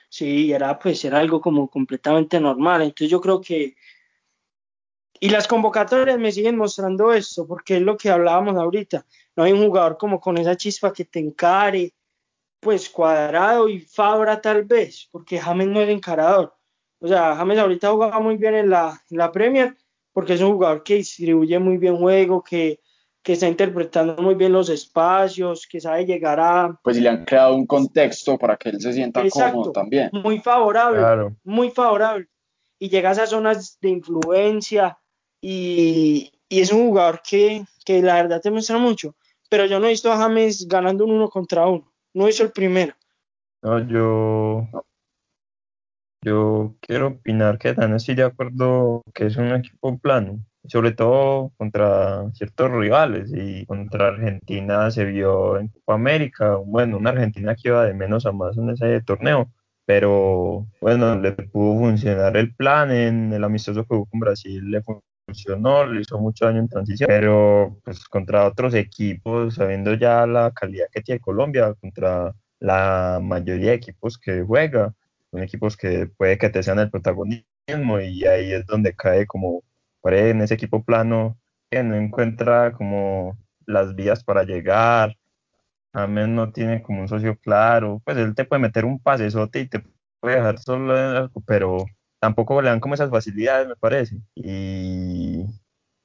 Sí, era pues era algo como completamente normal. Entonces yo creo que y las convocatorias me siguen mostrando esto, porque es lo que hablábamos ahorita. No hay un jugador como con esa chispa que te encare, pues cuadrado y Fabra tal vez, porque James no es encarador. O sea, James ahorita jugaba muy bien en la, en la Premier, porque es un jugador que distribuye muy bien juego, que, que está interpretando muy bien los espacios, que sabe llegar a... Pues le han creado un contexto para que él se sienta cómodo también. Muy favorable, muy favorable. Y llega a esas zonas de influencia y, y es un jugador que, que, la verdad te muestra mucho. Pero yo no he visto a James ganando un uno contra uno. No hizo el primero. No, yo... Yo quiero opinar que también estoy de acuerdo que es un equipo plano sobre todo contra ciertos rivales y contra Argentina se vio en Copa América, bueno, una Argentina que iba de menos a más en ese torneo, pero bueno, le pudo funcionar el plan en el amistoso que con Brasil, le funcionó, le hizo mucho daño en transición, pero pues contra otros equipos, sabiendo ya la calidad que tiene Colombia, contra la mayoría de equipos que juega, son equipos que puede que te sean el protagonismo y ahí es donde cae como en ese equipo plano que no encuentra como las vías para llegar, James no tiene como un socio claro, pues él te puede meter un pasesote y te puede dejar solo en algo, pero tampoco le dan como esas facilidades, me parece. Y,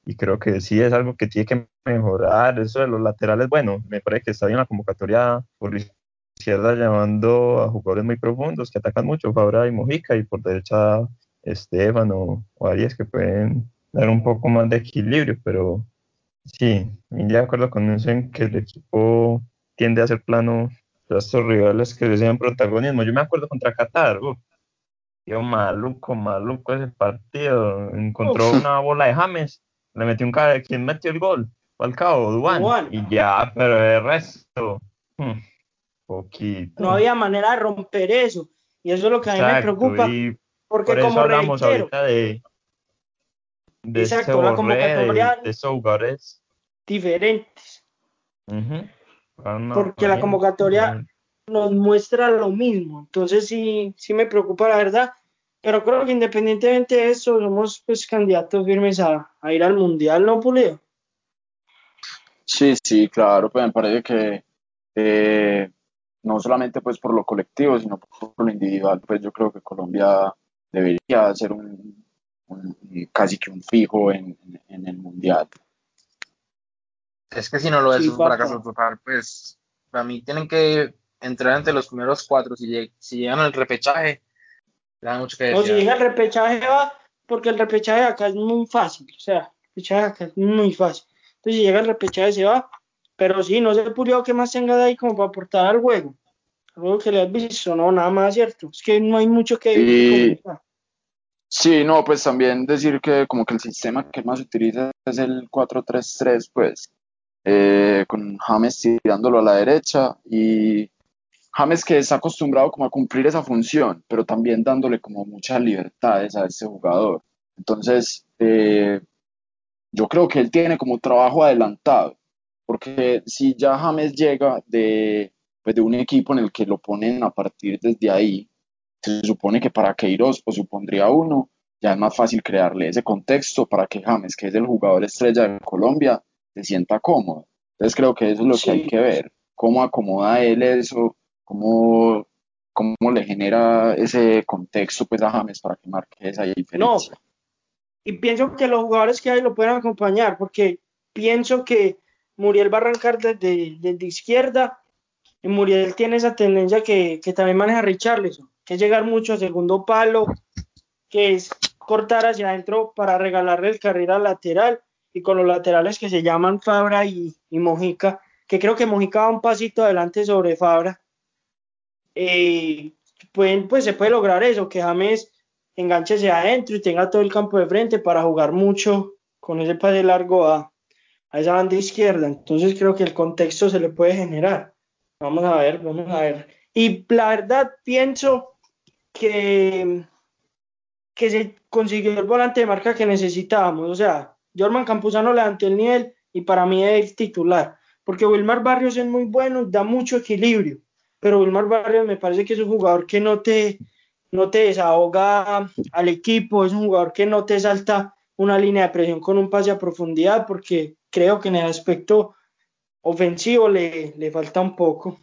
y, creo que sí es algo que tiene que mejorar. Eso de los laterales, bueno, me parece que está bien la convocatoria por izquierda llamando a jugadores muy profundos que atacan mucho, Fabra y Mojica, y por derecha Estefano o, o Arias que pueden dar un poco más de equilibrio, pero sí, de acuerdo con eso en que el equipo tiende a ser plano a estos rivales que desean protagonismo. Yo me acuerdo contra Qatar, Tío, maluco, maluco ese partido. Encontró una bola de James, le metió un cara. ¿Quién metió el gol? Al cabo, Duan. Duan. Y ya, pero el resto. hmm, poquito. No había manera de romper eso. Y eso es lo que a mí me preocupa. Porque por eso como hablamos reitero, ahorita de. De Exacto, convocatoria- de, diferentes. Ah, no, Porque la bien. convocatoria- nos muestra lo mismo. Entonces sí, sí me preocupa la verdad. Pero creo que independientemente de eso, somos pues candidatos firmes a, a ir al mundial, ¿no, Pulido? Sí, sí, claro, pues me parece que eh, no solamente pues por lo colectivo, sino por lo individual, pues yo creo que Colombia debería ser un, un- casi que un fijo en, en- en el mundial. Es que si no lo es, Sí, un fracaso total. Pues para mí tienen que entrar entre los primeros cuatro. Si, lleg- si llegan al repechaje, le da mucho que O si decir. llega el repechaje va, porque el repechaje acá es muy fácil, o sea, el repechaje acá es muy fácil. Entonces si llega el repechaje se va, pero sí, no sé Pulido qué más tenga de ahí como para aportar al juego. Algo que le has visto, no, nada más, ¿cierto? Es que no hay mucho que comentar. Sí, no, pues también decir que como que el sistema que más utiliza es el 4-3-3, pues, eh, con James tirándolo a la derecha y James que está acostumbrado como a cumplir esa función, pero también dándole como muchas libertades a ese jugador. Entonces, eh, yo creo que él tiene como trabajo adelantado, porque si ya James llega de, pues, de un equipo en el que lo ponen a partir desde ahí, se supone que para Queiroz o supondría uno, ya es más fácil crearle ese contexto para que James, que es el jugador estrella de Colombia, se sienta cómodo. Entonces creo que eso es lo Sí. que hay que ver, cómo acomoda él eso, cómo, cómo le genera ese contexto pues a James para que marque esa diferencia. Y pienso que los jugadores que hay lo pueden acompañar, porque pienso que Muriel va a arrancar desde, desde izquierda y Muriel tiene esa tendencia que, que también maneja Richarlison, que es llegar mucho a segundo palo, que es cortar hacia adentro para regalarle el carril al lateral y con los laterales que se llaman Fabra y, y Mojica, que creo que Mojica va un pasito adelante sobre Fabra. Eh, pueden, pues se puede lograr eso, que James enganche hacia adentro y tenga todo el campo de frente para jugar mucho con ese pase largo a, a esa banda izquierda. Entonces creo que el contexto se le puede generar. Vamos a ver, vamos a ver. Y la verdad pienso que, que se consiguió el volante de marca que necesitábamos. O sea, Jorman Campuzano levantó el nivel y para mí es el titular. Porque Wilmar Barrios es muy bueno da mucho equilibrio. Pero Wilmar Barrios me parece que es un jugador que no te, no te desahoga al equipo, es un jugador que no te salta una línea de presión con un pase a profundidad, porque creo que en el aspecto ofensivo le, le falta un poco.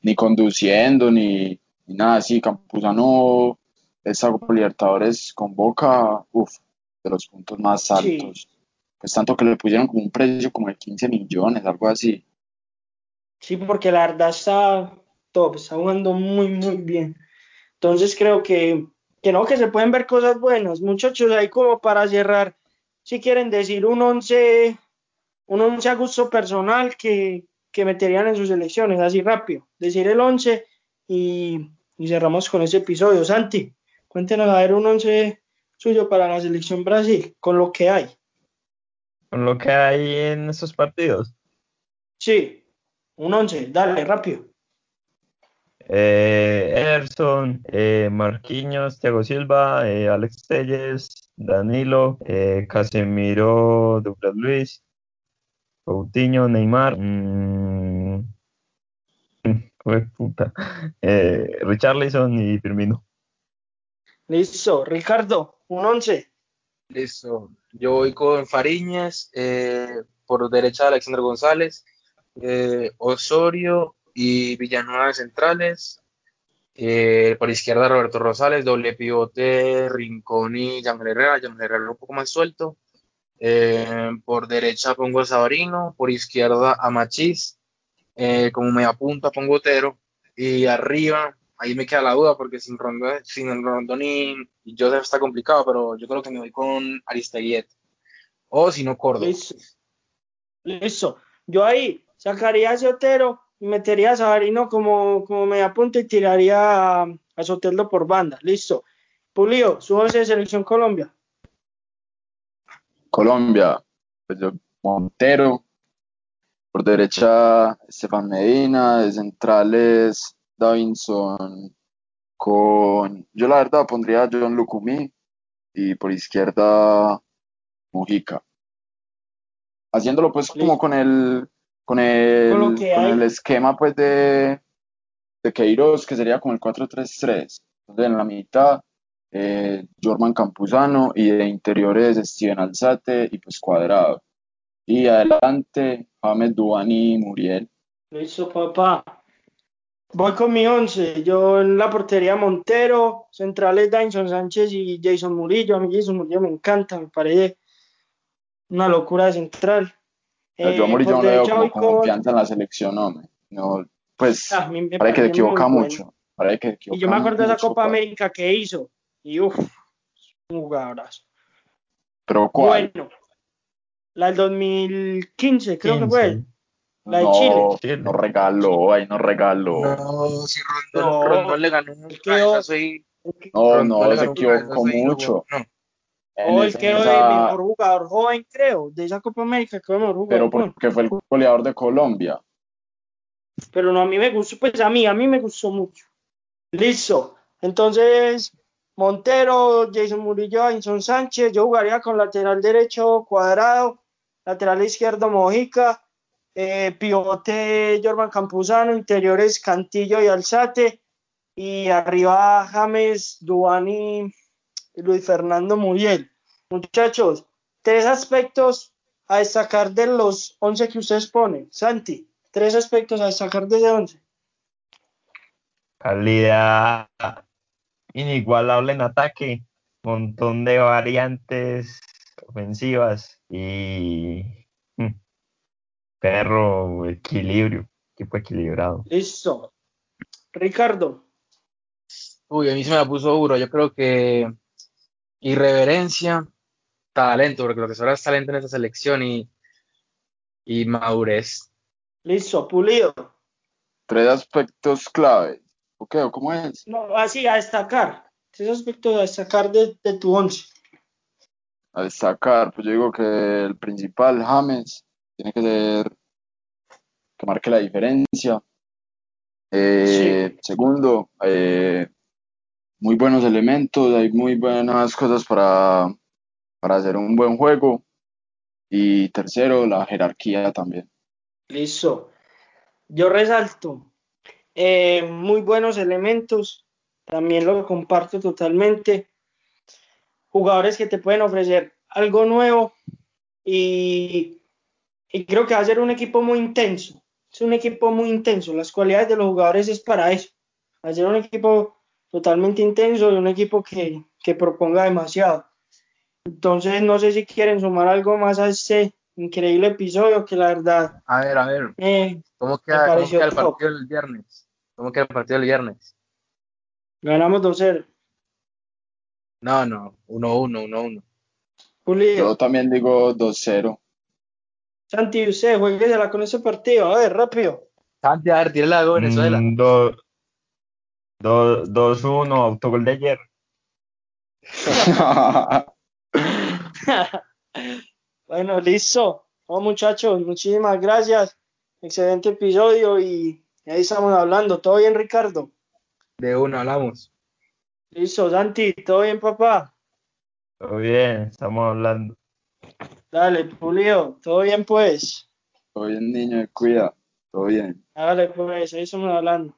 Ni conduciendo, ni, ni nada así. Campuzano, esa Copa Libertadores con Boca, uff, de los puntos más Sí. altos. Pues tanto que le pusieron como un precio como de 15 millones, algo así. Sí, porque la verdad está top, está jugando muy, muy bien. Entonces creo que, que no, que se pueden ver cosas buenas. Muchachos, ahí como para cerrar, si quieren decir un 11, un 11 a gusto personal que, que meterían en sus elecciones, así rápido. Decir el 11 y, y cerramos con ese episodio. Santi, cuéntenos a ver un 11 suyo para la selección Brasil, con lo que hay. Con lo que hay en estos partidos. Sí, un 11, dale, rápido. Eh, Ederson, eh, Marquinhos, Thiago Silva, eh, Alex Telles, Danilo, eh, Casemiro, Douglas Luis, Coutinho, Neymar, mm, jue puta, eh, Richarlison y Firmino. Listo, Ricardo, un 11. Listo. Yo voy con Fariñas, eh, por derecha Alexander González, eh, Osorio y Villanueva de centrales. Eh, por izquierda Roberto Rosales, doble pivote Rincón y Yamel Herrera, Yamel Herrera un poco más suelto. Eh, por derecha pongo a Sabarino, por izquierda a Machís, eh, como media punta pongo Otero y arriba, ahí me queda la duda porque sin Rondón, sin el Rondón y, y Joseph está complicado, pero yo creo que me voy con Aristeguiet o si no Córdoba. Listo. Listo. Yo ahí sacaría a ese Otero y metería a Sabarino como, como media punta y tiraría a, a Soteldo por banda. Listo. Pulido, su once de selección Colombia. Colombia, pues yo, Montero, por derecha Estefan Medina, de centrales Davinson con, yo la verdad pondría a John Lucumí y por izquierda Mujica. Haciéndolo pues como con el con el, Con el esquema pues de, de Queiroz, que sería como el 4-3-3. Entonces en la mitad eh, Jorman Campuzano y de interiores Steven Alzate y pues Cuadrado. Y adelante James Duani y Muriel. Listo, papá. Voy con mi once. Yo en la portería Montero, centrales Dainson Sánchez y Jason Murillo. A mí Jason Murillo me encanta, me parece una locura de central. Yo a Eh, Murillo no le veo como con- confianza en la selección, hombre. No, pues Ah, me parece que se equivoca mucho. bueno. Parece que se equivoca Y yo me acuerdo de esa Copa pa. América que hizo. Y uff, un jugadorazo. Pero ¿cuál? Bueno, la del 2015, creo que fue. 15. la de no, Chile. No regaló, ahí no regaló. No, si Rondón, No. Rondón le ganó un que cabezazo ahí. No, no, le se equivocó mucho. No, En Hoy esa- quedó de esa- mejor jugador joven, creo. De esa Copa América quedó mejor pero jugador. joven. porque fue el goleador de Colombia. Pero no, a mí me gustó, pues a mí, a mí me gustó mucho. Listo. Entonces, Montero, Jason Murillo, Inson Sánchez, yo jugaría con lateral derecho Cuadrado, lateral izquierdo Mojica, eh, pivote Jorman Campuzano, interiores Cantillo y Alzate, y arriba James, Duani y Luis Fernando Muriel. Muchachos, tres aspectos a destacar de los 11 que ustedes ponen. Santi, tres aspectos a destacar de ese 11. Calidad inigualable en ataque, montón de variantes ofensivas y mm, perro, equilibrio, equipo equilibrado. Listo. Ricardo, Uy, a mí se me la puso duro. Yo creo que irreverencia, talento, porque lo que sobra es talento en esta selección y, y madurez. listo, pulido. Tres aspectos claves. ¿Ok? ¿O cómo es? No, así, a destacar. Tres aspectos a destacar de, de tu 11. A destacar, pues yo digo que el principal, James, tiene que ser que marque la diferencia. Eh, Segundo, eh, muy buenos elementos, hay muy buenas cosas para, para hacer un buen juego. Y tercero, la jerarquía también. Listo. Yo resalto eh, muy buenos elementos, también lo comparto totalmente. Jugadores que te pueden ofrecer algo nuevo y, y creo que va a ser un equipo muy intenso. Es un equipo muy intenso. Las cualidades de los jugadores es para eso. Va a ser un equipo totalmente intenso y un equipo que, que proponga demasiado. Entonces, no sé si quieren sumar algo más a este increíble episodio que la verdad A ver, a ver, eh, ¿cómo queda, cómo queda el partido del viernes? ¿Cómo queda el partido del viernes? ganamos 2-0. No, no, 1-1, 1-1. Pulido. Yo también digo 2-0. Santi, usted jueguesela con ese partido. A ver, rápido. Santi, a ver, tírala de Venezuela. Mm, do- do- 2-1, autogol de ayer. bueno, listo. Oh, muchachos, muchísimas gracias. Excelente episodio y ahí estamos hablando. ¿Todo bien, Ricardo? De uno hablamos. Listo, Santi. ¿Todo bien, papá? Todo bien, estamos hablando. Dale, Pulido. ¿Todo bien, pues? Todo bien, niño, cuida. Todo bien. Dale, pues, ahí estamos hablando.